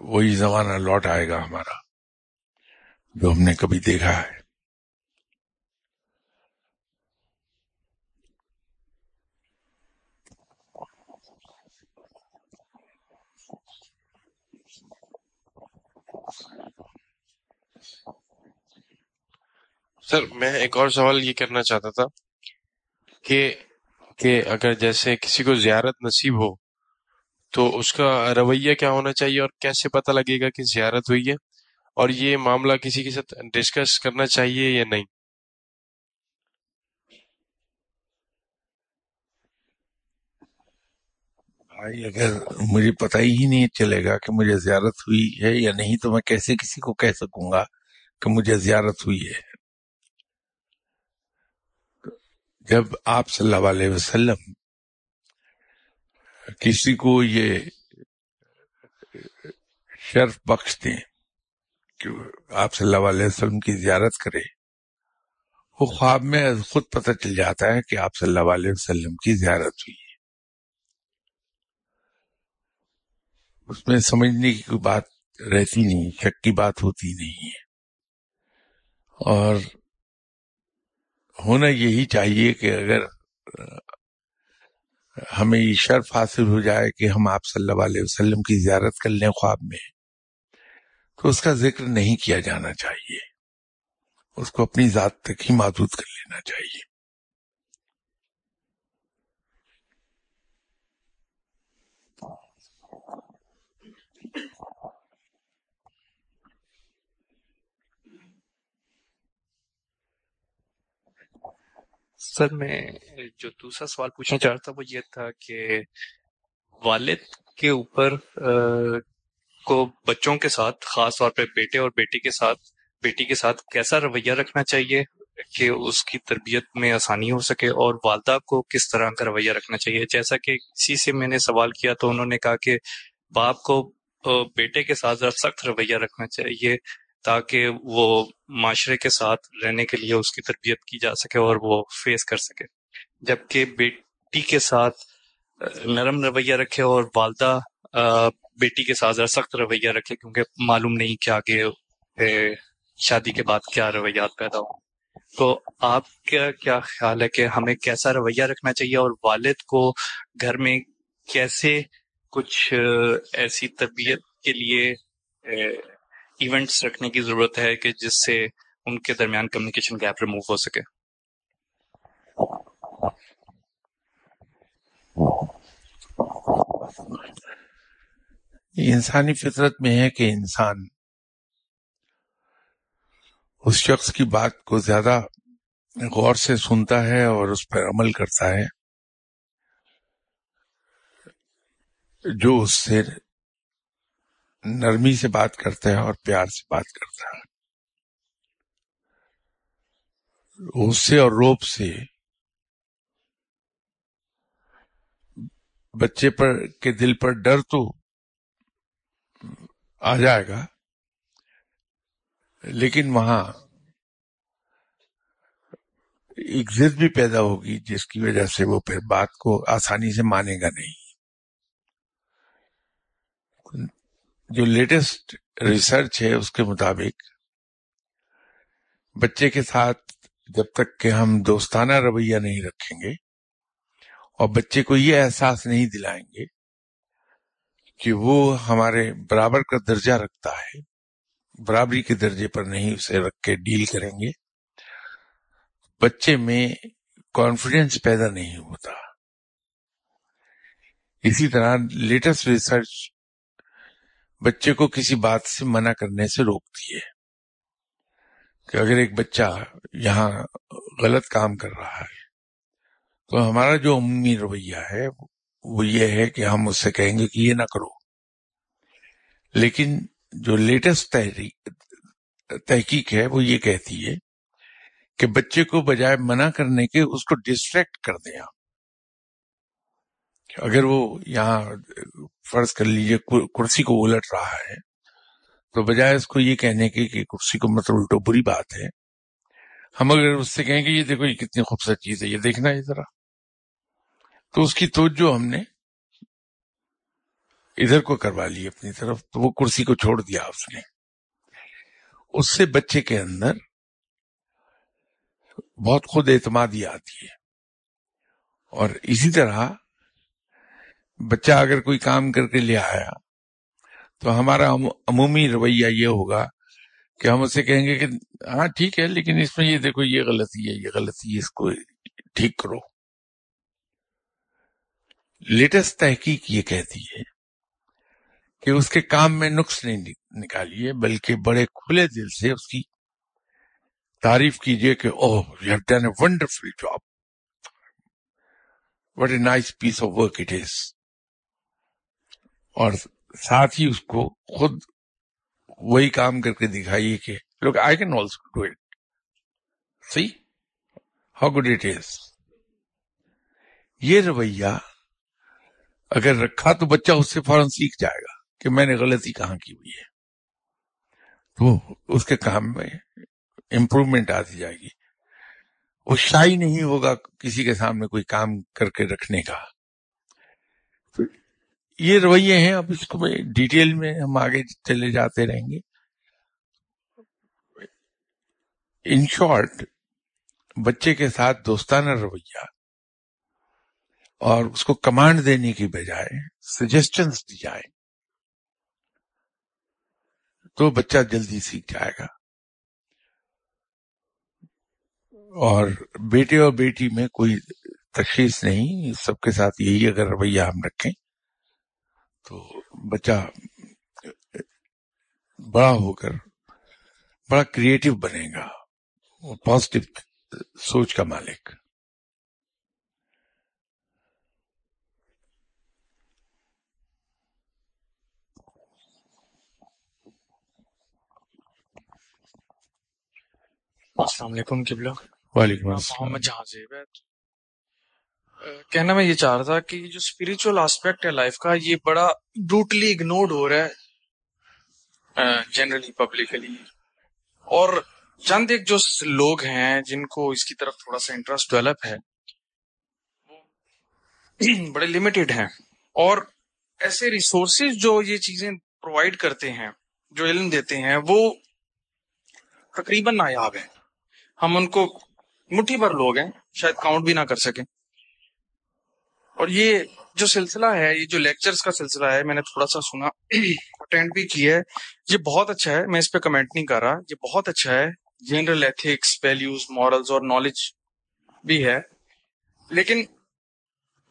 وہی زمانہ لوٹ آئے گا ہمارا، جو ہم نے کبھی دیکھا ہے۔ سر، میں ایک اور سوال یہ کرنا چاہتا تھا کہ کہ اگر جیسے کسی کو زیارت نصیب ہو تو اس کا رویہ کیا ہونا چاہیے اور کیسے پتہ لگے گا کہ زیارت ہوئی ہے اور یہ معاملہ کسی کے ساتھ ڈسکس کرنا چاہیے یا نہیں؟ بھائی، اگر مجھے پتہ ہی نہیں چلے گا کہ مجھے زیارت ہوئی ہے یا نہیں، تو میں کیسے کسی کو کہہ سکوں گا کہ مجھے زیارت ہوئی ہے؟ جب آپ صلی اللہ علیہ وسلم کسی کو یہ شرف بخش دیں کہ آپ صلی اللہ علیہ وسلم کی زیارت کرے، وہ خواب میں خود پتہ چل جاتا ہے کہ آپ صلی اللہ علیہ وسلم کی زیارت ہوئی ہے۔ اس میں سمجھنے کی کوئی بات رہتی نہیں، شک کی بات ہوتی نہیں ہے۔ اور ہونا یہی چاہیے کہ اگر ہمیں یہ شرف حاصل ہو جائے کہ ہم آپ صلی اللہ علیہ وسلم کی زیارت کر لیں خواب میں، تو اس کا ذکر نہیں کیا جانا چاہیے۔ اس کو اپنی ذات تک ہی محدود کر لینا چاہیے۔ سر میں جو دوسرا سوال پوچھنا چاہ رہا تھا وہ یہ تھا کہ والد کے اوپر کو بچوں کے ساتھ خاص طور پہ بیٹے اور بیٹی کے ساتھ بیٹی کے ساتھ کیسا رویہ رکھنا چاہیے کہ اس کی تربیت میں آسانی ہو سکے اور والدہ کو کس طرح کا رویہ رکھنا چاہیے؟ جیسا کہ کسی سے میں نے سوال کیا تو انہوں نے کہا کہ باپ کو بیٹے کے ساتھ ذرا سخت رویہ رکھنا چاہیے۔ تاکہ وہ معاشرے کے ساتھ رہنے کے لیے اس کی تربیت کی جا سکے اور وہ فیس کر سکے۔ جبکہ بیٹی کے ساتھ نرم رویہ رکھے اور والدہ بیٹی کے ساتھ ذرا سخت رویہ رکھے، کیونکہ معلوم نہیں کہ آگے شادی کے بعد کیا رویات پیدا ہوں۔ تو آپ کا کیا خیال ہے کہ ہمیں کیسا رویہ رکھنا چاہیے اور والد کو گھر میں کیسے کچھ ایسی تربیت کے لیے ایونٹس رکھنے کی ضرورت ہے کہ جس سے ان کے درمیان کمیونیکیشن گیپ ریموو ہو سکے۔ انسانی فطرت میں ہے کہ انسان اس شخص کی بات کو زیادہ غور سے سنتا ہے اور اس پر عمل کرتا ہے جو اس سے نرمی سے بات کرتا ہے اور پیار سے بات کرتا ہے غصے اور روپ سے بچے پر کے دل پر ڈر تو آ جائے گا، لیکن وہاں ایک ضد بھی پیدا ہوگی جس کی وجہ سے وہ پھر بات کو آسانی سے مانے گا نہیں۔ جو لیٹسٹ ریسرچ ہے اس کے مطابق، بچے کے ساتھ جب تک کہ ہم دوستانہ رویہ نہیں رکھیں گے اور بچے کو یہ احساس نہیں دلائیں گے کہ وہ ہمارے برابر کا درجہ رکھتا ہے، برابری کے درجے پر نہیں اسے رکھ کے ڈیل کریں گے، بچے میں کانفیڈینس پیدا نہیں ہوتا۔ اسی طرح لیٹسٹ ریسرچ بچے کو کسی بات سے منع کرنے سے روکتی ہے کہ اگر ایک بچہ یہاں غلط کام کر رہا ہے، تو ہمارا جو عمومی رویہ ہے، وہ یہ ہے کہ ہم اس سے کہیں گے کہ یہ نہ کرو۔ لیکن جو لیٹسٹ تحقیق ہے، وہ یہ کہتی ہے کہ بچے کو بجائے منع کرنے کے اس کو ڈسٹریکٹ کر دیں آپ۔ اگر وہ یہاں فرض کر لیجیے کرسی کو الٹ رہا ہے، تو بجائے اس کو یہ کہنے کے کہ کرسی کو مطلب الٹو بری بات ہے، ہم اگر اس سے کہیں کہ یہ دیکھو یہ کتنی خوبصورت چیز ہے، یہ دیکھنا ہے ذرا۔ تو اس کی توجہ ہم نے ادھر کو کروا لی اپنی طرف، تو وہ کرسی کو چھوڑ دیا اس نے۔ اس سے بچے کے اندر بہت خود اعتمادی آتی ہے۔ اور اسی طرح بچہ اگر کوئی کام کر کے لے آیا، تو ہمارا عمومی رویہ یہ ہوگا کہ ہم اسے کہیں گے کہ ہاں ٹھیک ہے، لیکن اس میں یہ دیکھو، یہ غلطی ہے، یہ غلطی ہے، اس کو ٹھیک کرو۔ لیٹسٹ تحقیق یہ کہتی ہے کہ اس کے کام میں نقص نہیں نکالیے، بلکہ بڑے کھلے دل سے اس کی تعریف کیجیے کہ اوہ you done a wonderful job what a nice piece of work it is اور ساتھ ہی اس کو خود وہی کام کر کے دکھائیے کہ لوگ I can also do it see how good it is یہ رویہ اگر رکھا تو بچہ اس سے فوراً سیکھ جائے گا کہ میں نے غلطی کہاں کی ہوئی ہے۔ تو اس کے کام میں امپروومنٹ آتی جائے گی۔ وہ شائی نہیں ہوگا کسی کے سامنے کوئی کام کر کے رکھنے کا۔ یہ رویے ہیں، اب اس کو میں ڈیٹیل میں ہم آگے چلے جاتے رہیں گے۔ ان شارٹ بچے کے ساتھ دوستانہ رویہ اور اس کو کمانڈ دینے کی بجائے سجیسٹنس دی جائے تو بچہ جلدی سیکھ جائے گا۔ اور بیٹے اور بیٹی میں کوئی تشخیص نہیں، سب کے ساتھ یہی اگر رویہ ہم رکھیں۔ تو بچہ بڑا ہو کر بڑا کریٹو بنے گا پازیٹو سوچ کا مالک۔ السلام علیکم قبلہ وعلیکم السلام محمد جہاں زیب ہے کہنا میں یہ چاہ رہا تھا کہ جو اسپرچل آسپیکٹ ہے لائف کا، یہ بڑا بروٹلی اگنورڈ ہو رہا ہے جنرلی پبلکلی اور چند ایک جو لوگ ہیں جن کو اس کی طرف تھوڑا سا انٹرسٹ ڈیولپ ہے بڑے لمیٹڈ ہیں۔ اور ایسے ریسورسز جو یہ چیزیں پرووائڈ کرتے ہیں، جو علم دیتے ہیں، وہ تقریباً نایاب ہیں۔ ہم ان کو مٹھی بھر لوگ ہیں، شاید کاؤنٹ بھی نہ کر سکیں۔ اور یہ جو سلسلہ ہے، یہ جو لیکچرز کا سلسلہ ہے، میں نے تھوڑا سا سنا اٹینڈ بھی کیا ہے۔ یہ بہت اچھا ہے، میں اس پہ کمنٹ نہیں کر رہا۔ یہ بہت اچھا ہے۔ جنرل ایتھکس ویلیوز مورلز اور نالج بھی ہے۔ لیکن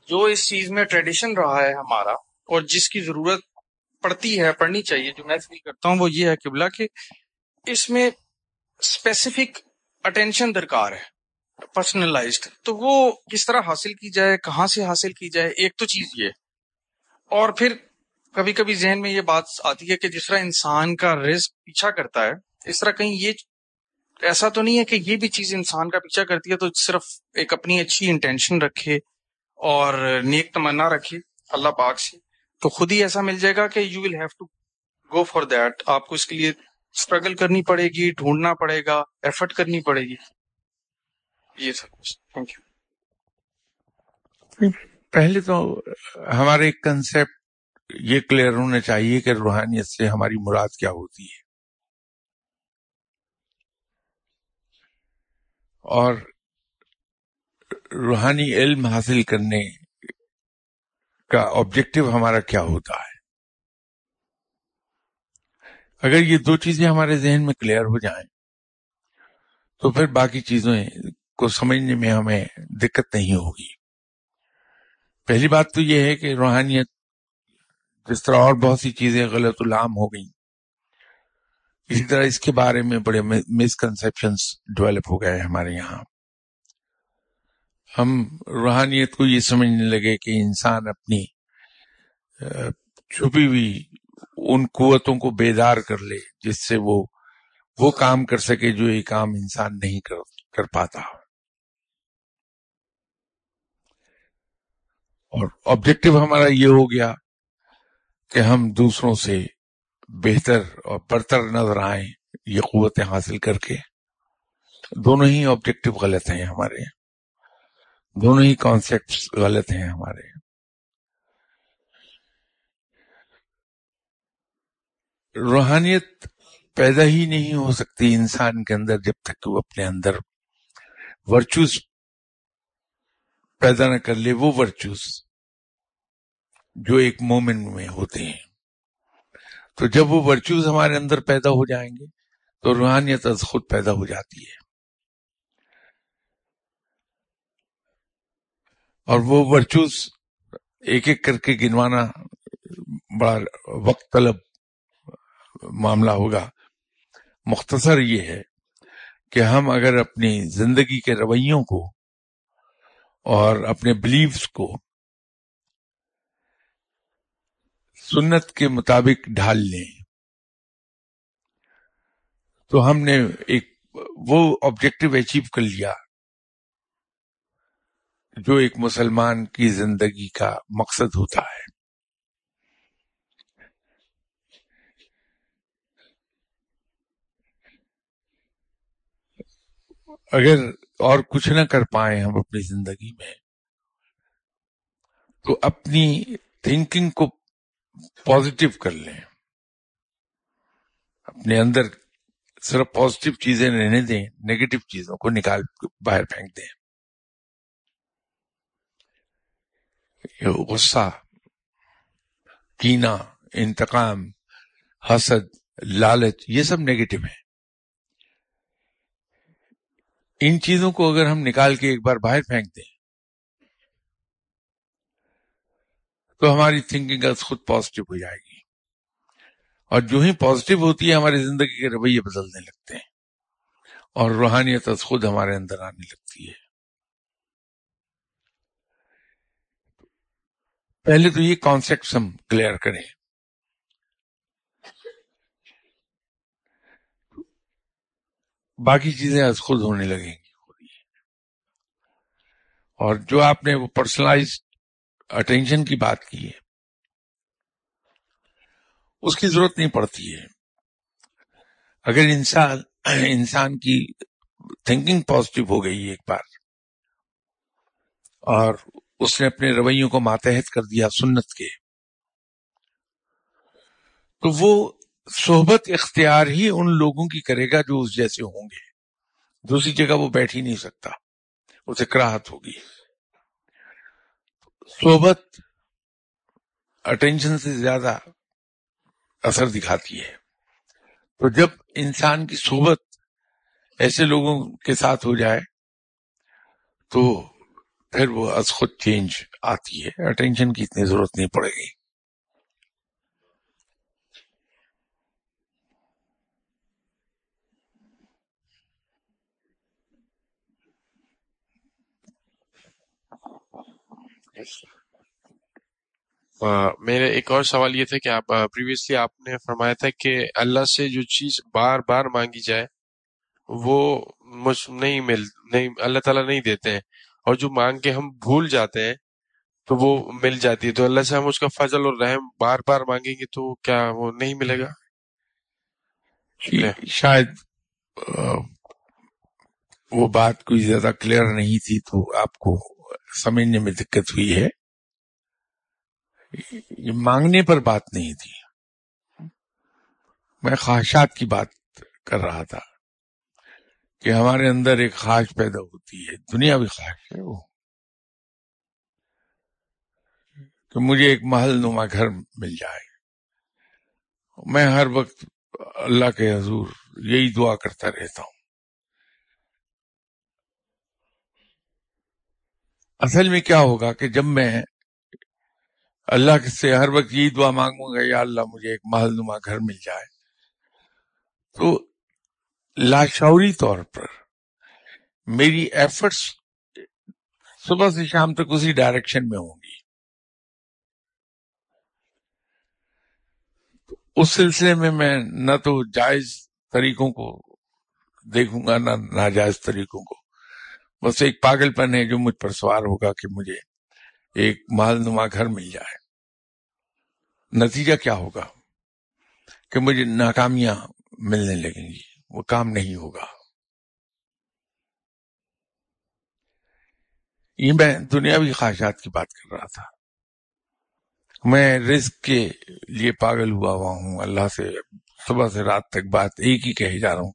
جو اس چیز میں ٹریڈیشن رہا ہے ہمارا اور جس کی ضرورت پڑتی ہے پڑھنی چاہیے، جو میں فیل کرتا ہوں، وہ یہ ہے قبلہ کہ اس میں اسپیسیفک اٹینشن درکار ہے۔ پرسنلائزڈ تو وہ کس طرح حاصل کی جائے، کہاں سے حاصل کی جائے، ایک تو چیز یہ. اور پھر کبھی کبھی ذہن میں یہ بات آتی ہے کہ جس طرح انسان کا رزق پیچھا کرتا ہے، اس طرح کہیں یہ ایسا تو نہیں ہے کہ یہ بھی چیز انسان کا پیچھا کرتی ہے تو صرف ایک اپنی اچھی انٹینشن رکھے اور نیک تمنا رکھے اللہ پاک سے. تو خود ہی ایسا مل جائے گا کہ you will have to go for that آپ کو اس کے لیے اسٹرگل کرنی پڑے گی، ڈھونڈنا پڑے گا ایفرٹ کرنی پڑے گی. یہ سب کچھ۔ تھینک یو پہلے تو ہمارے کنسپٹ یہ کلیئر ہونا چاہیے کہ روحانیت سے ہماری مراد کیا ہوتی ہے۔ اور روحانی علم حاصل کرنے کا آبجیکٹو ہمارا کیا ہوتا ہے۔ اگر یہ دو چیزیں ہمارے ذہن میں کلیئر ہو جائیں، تو پھر باقی چیزیں کو سمجھنے میں ہمیں دقت نہیں ہوگی۔ پہلی بات تو یہ ہے کہ روحانیت جس طرح اور بہت سی چیزیں غلط العام ہو گئیں اسی طرح اس کے بارے میں بڑے مسکنسپشن ڈیولپ ہو گئے ہمارے یہاں۔ ہم روحانیت کو یہ سمجھنے لگے کہ انسان اپنی چھپی ہوئی ان قوتوں کو بیدار کر لے جس سے وہ وہ کام کر سکے جو یہ کام انسان نہیں کر کر پاتا۔ اور آبجیکٹو ہمارا یہ ہو گیا کہ ہم دوسروں سے بہتر اور برتر نظر آئیں، یہ قوتیں حاصل کر کے۔ دونوں ہی آبجیکٹو غلط ہیں ہمارے۔ دونوں ہی کانسیپٹ غلط ہیں ہمارے۔ روحانیت پیدا ہی نہیں ہو سکتی انسان کے اندر جب تک کہ وہ اپنے اندر ورچوز پیدا نہ کر لے، وہ ورچوز جو ایک مومن میں ہوتے ہیں۔ تو جب وہ ورچوز ہمارے اندر پیدا ہو جائیں گے، تو روحانیت از خود پیدا ہو جاتی ہے۔ اور وہ ورچوز ایک ایک کر کے گنوانا بڑا وقت طلب معاملہ ہوگا۔ مختصر یہ ہے کہ ہم اگر اپنی زندگی کے رویوں کو اور اپنے بلیفز کو سنت کے مطابق ڈھال لیں۔ تو ہم نے ایک وہ آبجیکٹو اچیو کر لیا، جو ایک مسلمان کی زندگی کا مقصد ہوتا ہے۔ اگر اور کچھ نہ کر پائیں ہم اپنی زندگی میں، تو اپنی تھنکنگ کو پازیٹو کر لیں۔ اپنے اندر صرف پازیٹو چیزیں رہنے دیں نیگیٹو چیزوں کو نکال باہر پھینک دیں۔ غصہ کینا انتقام، حسد، لالچ، یہ سب نیگیٹو ہیں۔ ان چیزوں کو اگر ہم نکال کے ایک بار باہر پھینک دیں تو ہماری تھنکنگ از خود پازیٹو ہو جائے گی۔ اور جو ہی پازیٹو ہوتی ہے، ہماری زندگی کے رویے بدلنے لگتے ہیں۔ اور روحانیت از خود ہمارے اندر آنے لگتی ہے۔ پہلے تو یہ کانسیپٹ ہم کلیئر کریں۔ باقی چیزیں از خود ہونے لگیں گی۔ اور جو آپ نے وہ پرسنلائز اٹینشن کی بات کی ہے۔ اس کی ضرورت نہیں پڑتی ہے۔ اگر انسان انسان کی تھنکنگ پازیٹو ہو گئی ایک بار اور اس نے اپنے رویوں کو ماتحت کر دیا سنت کے، تو وہ صحبت اختیار ہی ان لوگوں کی کرے گا جو اس جیسے ہوں گے۔ دوسری جگہ وہ بیٹھ ہی نہیں سکتا، اسے کراہت ہوگی۔ صحبت اٹینشن سے زیادہ اثر دکھاتی ہے۔ تو جب انسان کی صحبت ایسے لوگوں کے ساتھ ہو جائے، تو پھر وہ از خود چینج آتی ہے۔ اٹینشن کی اتنی ضرورت نہیں پڑے گی۔ میرا ایک اور سوال یہ تھا کہ آپ پریویسلی آپ نے فرمایا تھا کہ اللہ سے جو چیز بار بار مانگی جائے وہ نہیں مل نہیں اللہ تعالیٰ نہیں دیتے ہیں۔ اور جو مانگ کے ہم بھول جاتے ہیں تو وہ مل جاتی ہے۔ تو اللہ سے ہم اس کا فضل اور رحم بار بار مانگیں گے تو کیا وہ نہیں ملے گا؟ شاید وہ بات کوئی زیادہ کلیئر نہیں تھی تو آپ کو سمجھنے میں دقت ہوئی ہے۔ یہ مانگنے پر بات نہیں تھی۔ میں خواہشات کی بات کر رہا تھا کہ ہمارے اندر ایک خواہش پیدا ہوتی ہے دنیا بھی خواہش ہے وہ۔ کہ مجھے ایک محل نما گھر مل جائے۔ میں ہر وقت اللہ کے حضور یہی دعا کرتا رہتا ہوں۔ اصل میں کیا ہوگا کہ جب میں اللہ سے ہر وقت یہی دعا مانگوں گا، یا اللہ مجھے ایک محل نما گھر مل جائے۔ تو لاشعوری طور پر میری ایفرٹس صبح سے شام تک اسی ڈائریکشن میں ہوں گی۔ اس سلسلے میں میں نہ تو جائز طریقوں کو دیکھوں گا، نہ ناجائز طریقوں کو۔ بس ایک پاگل پن ہے جو مجھ پر سوار ہوگا کہ مجھے ایک محل نما گھر مل جائے۔ نتیجہ کیا ہوگا؟ کہ مجھے ناکامیاں ملنے لگیں گی، وہ کام نہیں ہوگا۔ یہ میں دنیاوی خواہشات کی بات کر رہا تھا۔ میں رزق کے لیے پاگل ہوا ہوا ہوں۔ اللہ سے صبح سے رات تک بات ایک ہی کہے جا رہا ہوں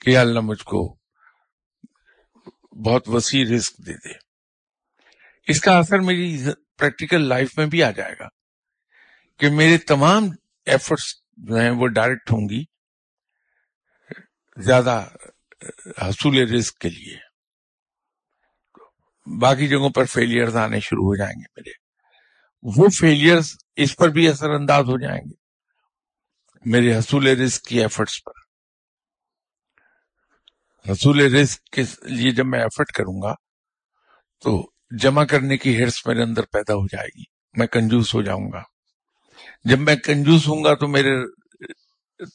کہ اللہ مجھ کو بہت وسیع رزق دے دے۔ اس کا اثر میری پریکٹیکل لائف میں بھی آ جائے گا کہ میرے تمام ایفرٹس جو ہیں وہ ڈائریکٹ ہوں گی زیادہ حصول رزق کے لیے۔ باقی جگہوں پر فیلئرز آنے شروع ہو جائیں گے میرے۔ وہ فیلئرز اس پر بھی اثر انداز ہو جائیں گے میرے حصول رزق کی ایفرٹس پر۔ حصول رزق کے لیے جب میں ایفرٹ کروں گا، تو جمع کرنے کی ہرس میرے اندر پیدا ہو جائے گی۔ میں کنجوس ہو جاؤں گا۔ جب میں کنجوس ہوں گا تو میرے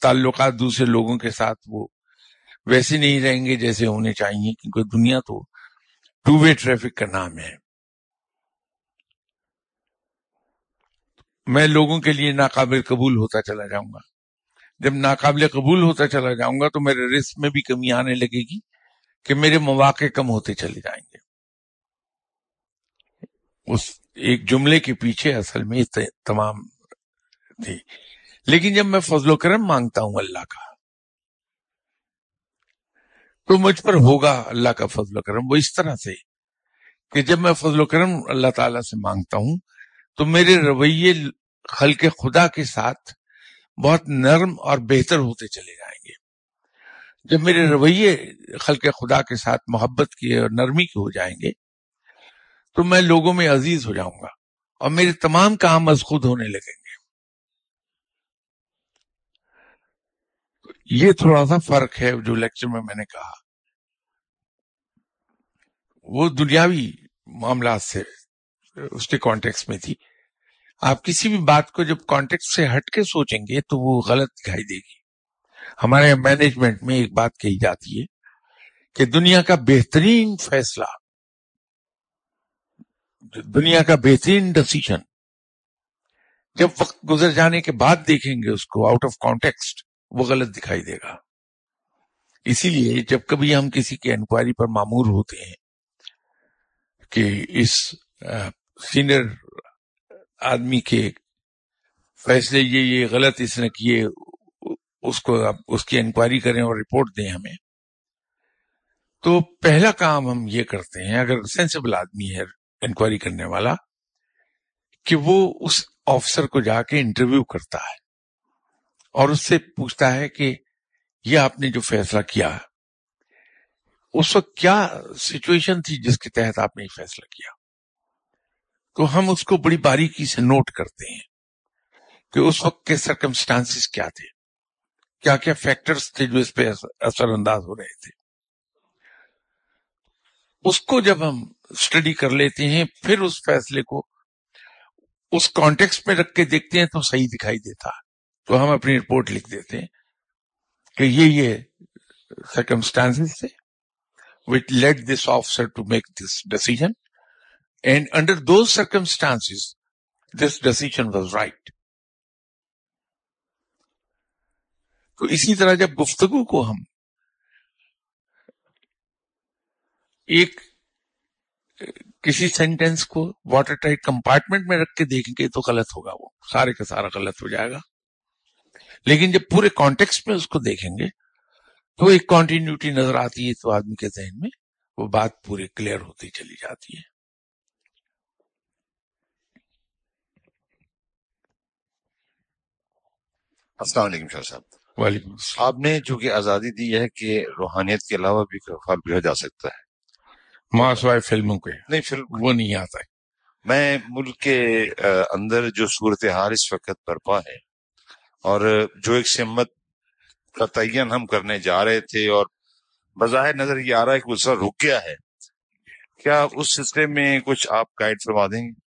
تعلقات دوسرے لوگوں کے ساتھ وہ ویسے نہیں رہیں گے جیسے ہونے چاہیے، کیونکہ دنیا تو ٹو وے ٹریفک کا نام ہے۔ میں لوگوں کے لیے ناقابل قبول ہوتا چلا جاؤں گا۔ جب ناقابل قبول ہوتا چلا جاؤں گا تو میرے رسک میں بھی کمی آنے لگے گی کہ میرے مواقع کم ہوتے چلے جائیں گے۔ اس ایک جملے کے پیچھے اصل میں تمام تھی۔ لیکن جب میں فضل و کرم مانگتا ہوں اللہ کا، تو مجھ پر ہوگا اللہ کا فضل و کرم۔ وہ اس طرح سے کہ جب میں فضل و کرم اللہ تعالی سے مانگتا ہوں تو میرے رویے خلق خدا کے ساتھ بہت نرم اور بہتر ہوتے چلے جائیں گے۔ جب میرے رویے خلق خدا کے ساتھ محبت کی اور نرمی کے ہو جائیں گے تو میں لوگوں میں عزیز ہو جاؤں گا اور میرے تمام کام از خود ہونے لگیں گے۔ یہ تھوڑا سا فرق ہے جو لیکچر میں میں نے کہا۔ وہ دنیاوی معاملات سے اس کے کانٹیکس میں تھی۔ آپ کسی بھی بات کو جب کانٹیکس سے ہٹ کے سوچیں گے تو وہ غلط دکھائی دے گی۔ ہمارے مینجمنٹ میں ایک بات کہی جاتی ہے کہ دنیا کا بہترین فیصلہ، دنیا کا بہترین ڈسیشن جب وقت گزر جانے کے بعد دیکھیں گے اس کو آؤٹ آف کانٹیکسٹ وہ غلط دکھائی دے گا۔ اسی لیے جب کبھی ہم کسی کی انکوائری پر معمور ہوتے ہیں کہ اس سینئر آدمی کے فیصلے یہ یہ غلط اس نے کیے، اس کو اس کی انکوائری کریں اور رپورٹ دیں ہمیں۔ تو پہلا کام ہم یہ کرتے ہیں، اگر سینسیبل آدمی ہے انکوائری کرنے والا، کہ وہ اس آفیسر کو جا کے انٹرویو کرتا ہے اور اس سے پوچھتا ہے کہ یہ آپ نے جو فیصلہ کیا، اس وقت کیا سچویشن تھی جس کے تحت آپ نے یہ فیصلہ کیا؟ تو ہم اس کو بڑی باریکی سے نوٹ کرتے ہیں کہ اس وقت کے سرکمسٹانس کیا تھے، کیا کیا فیکٹرز تھے جو اس پہ اثر انداز ہو رہے تھے اس کو جب ہم اسٹڈی کر لیتے ہیں، پھر اس فیصلے کو اس کانٹیکس میں رکھ کے دیکھتے ہیں تو صحیح دکھائی دیتا تو ہم اپنی رپورٹ لکھ دیتے ہیں کہ یہ یہ سرکمسٹانس تھے، which led this officer to make this decision. And under those circumstances, this decision was right. تو اسی طرح جب گفتگو کو ہم ایک کسی سینٹینس کو واٹر ٹائٹ کمپارٹمنٹ میں رکھ کے دیکھیں گے تو غلط ہوگا وہ سارے کا سارا غلط ہو جائے گا لیکن جب پورے کانٹیکس میں اس کو دیکھیں گے تو ایک کانٹینیوٹی نظر آتی ہے تو آدمی کے ذہن میں وہ بات پوری کلیئر ہوتی چلی جاتی ہے السلام علیکم شاہ صاحب۔ وعلیکم آپ نے چونکہ آزادی دی ہے کہ روحانیت کے علاوہ بھی خواب کیا جا سکتا ہے۔ ماسوائے فلموں کے۔ نہیں فلم وہ نہیں آتا ہے۔ میں ملک کے اندر جو صورتحال اس وقت برپا ہے اور جو ایک سمت کا تعین ہم کرنے جا رہے تھے اور بظاہر نظر یہ آ رہا ہے کہ وہ رک گیا ہے۔ کیا اس سلسلے میں کچھ آپ گائیڈ فرما دیں گے؟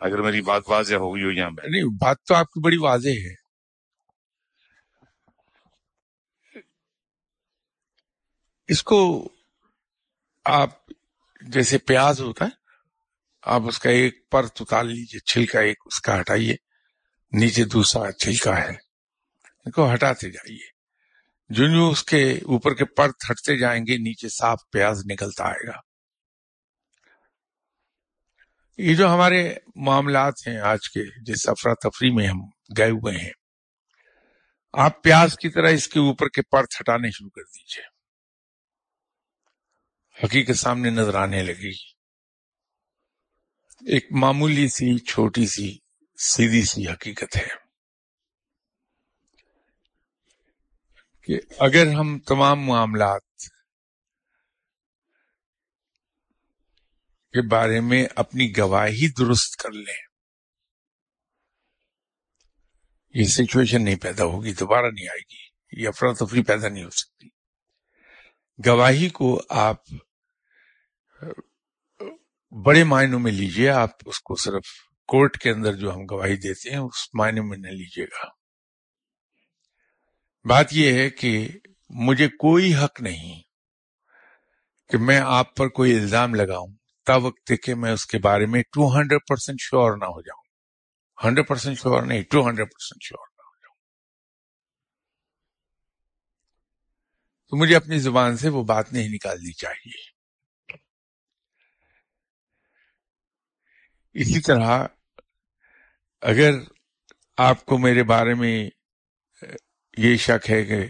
اگر میری بات واضح ہو گئی ہو یہاں پہ۔ نہیں، بات تو آپ کی بڑی واضح ہے۔ اس کو آپ جیسے پیاز ہوتا ہے، آپ اس کا ایک پرت اتار لیجیے چھلکا ایک اس کا ہٹائیے۔ نیچے دوسرا چھلکا ہے۔ ان کو ہٹاتے جائیے۔ جو جو اس کے اوپر کے پرت ہٹتے جائیں گے، نیچے صاف پیاز نکلتا آئے گا۔ یہ جو ہمارے معاملات ہیں آج کے، جس افراتفری میں ہم گئے ہوئے ہیں، آپ پیاز کی طرح اس کے اوپر کے پرت ہٹانے شروع کر دیجیے۔ حقیقت سامنے نظر آنے لگے گی ایک معمولی سی، چھوٹی سی، سیدھی سی حقیقت ہے کہ اگر ہم تمام معاملات کے بارے میں اپنی گواہی درست کر لیں۔ یہ سچویشن نہیں پیدا ہوگی، دوبارہ نہیں آئے گی۔ یہ افراتفری پیدا نہیں ہو سکتی۔ گواہی کو آپ بڑے معنوں میں لیجیے، آپ اس کو صرف کورٹ کے اندر جو ہم گواہی دیتے ہیں، اس معنی میں نہ لیجیے گا۔ بات یہ ہے کہ مجھے کوئی حق نہیں کہ میں آپ پر کوئی الزام لگاؤں۔ تا وقت کہ میں اس کے بارے میں ٹو ہنڈریڈ پرسینٹ شیور نہ ہو جاؤں۔ ہنڈریڈ پرسینٹ شیور نہیں ٹو ہنڈریڈ پرسینٹ شیور نہ ہو جاؤں۔ تو مجھے اپنی زبان سے وہ بات نہیں نکالنی چاہیے۔ اسی طرح اگر آپ کو میرے بارے میں یہ شک ہے کہ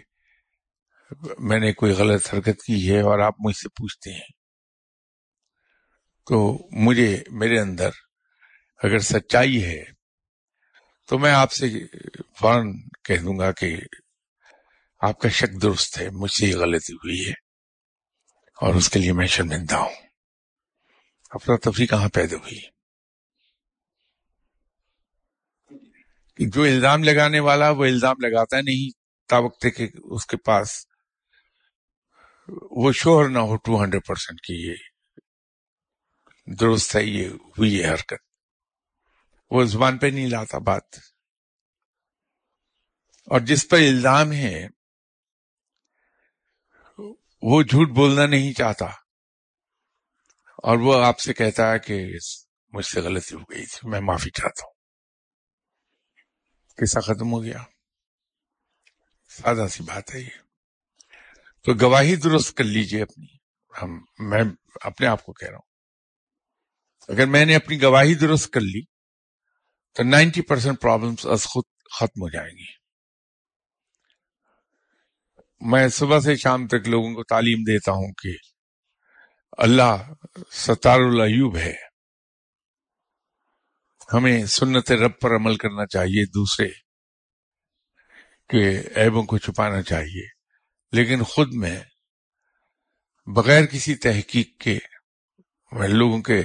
میں نے کوئی غلط حرکت کی ہے اور آپ مجھ سے پوچھتے ہیں تو مجھے میرے اندر اگر سچائی ہے، تو میں آپ سے فوراً کہہ دوں گا کہ آپ کا شک درست ہے، مجھ سے یہ غلطی ہوئی ہے اور اس کے لیے میں شرمندہ ہوں۔ افراتفری کہاں پیدا ہوئی؟ جو الزام لگانے والا وہ الزام لگاتا نہیں، تا وقت کہ اس کے پاس وہ شوہر نہ ہو ٹو ہنڈریڈ پرسینٹ کی یہ درست ہے یہ ہوئی ہے حرکت۔ وہ زبان پہ نہیں لاتا بات۔ اور جس پر الزام ہے، وہ جھوٹ بولنا نہیں چاہتا۔ اور وہ آپ سے کہتا ہے کہ مجھ سے غلطی ہو گئی تھی، میں معافی چاہتا ہوں۔ قصہ ختم ہو گیا۔ سادہ سی بات ہے یہ۔ تو گواہی درست کر لیجیے اپنی۔ ہم، میں اپنے آپ کو کہہ رہا ہوں۔ اگر میں نے اپنی گواہی درست کر لی، تو نائنٹی پرسینٹ پرابلمس از خود ختم ہو جائیں گی۔ میں صبح سے شام تک لوگوں کو تعلیم دیتا ہوں کہ اللہ ستار العیوب ہے۔ ہمیں سنت رب پر عمل کرنا چاہیے، دوسرے کے عیبوں کو چھپانا چاہیے۔ لیکن خود میں بغیر کسی تحقیق کے میں لوگوں کے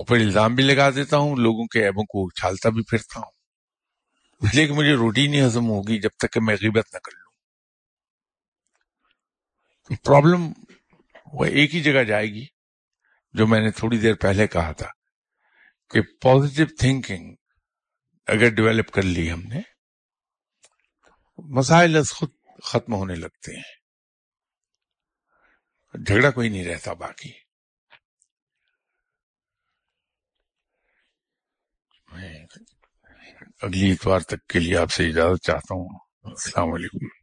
اوپر الزام بھی لگا دیتا ہوں، لوگوں کے عیبوں کو چھالتا بھی پھرتا ہوں۔ اس لیے کہ مجھے روٹی نہیں ہضم ہوگی جب تک کہ میں غیبت نہ کر لوں۔ پرابلم وہ ایک ہی جگہ جائے گی جو میں نے تھوڑی دیر پہلے کہا تھا کہ پازیٹو تھنکنگ اگر ڈیولپ کر لی ہم نے، مسائل از خود ختم ہونے لگتے ہیں۔ جھگڑا کوئی نہیں رہتا باقی میں اگلی اتوار تک کے لیے آپ سے اجازت چاہتا ہوں۔ السلام علیکم۔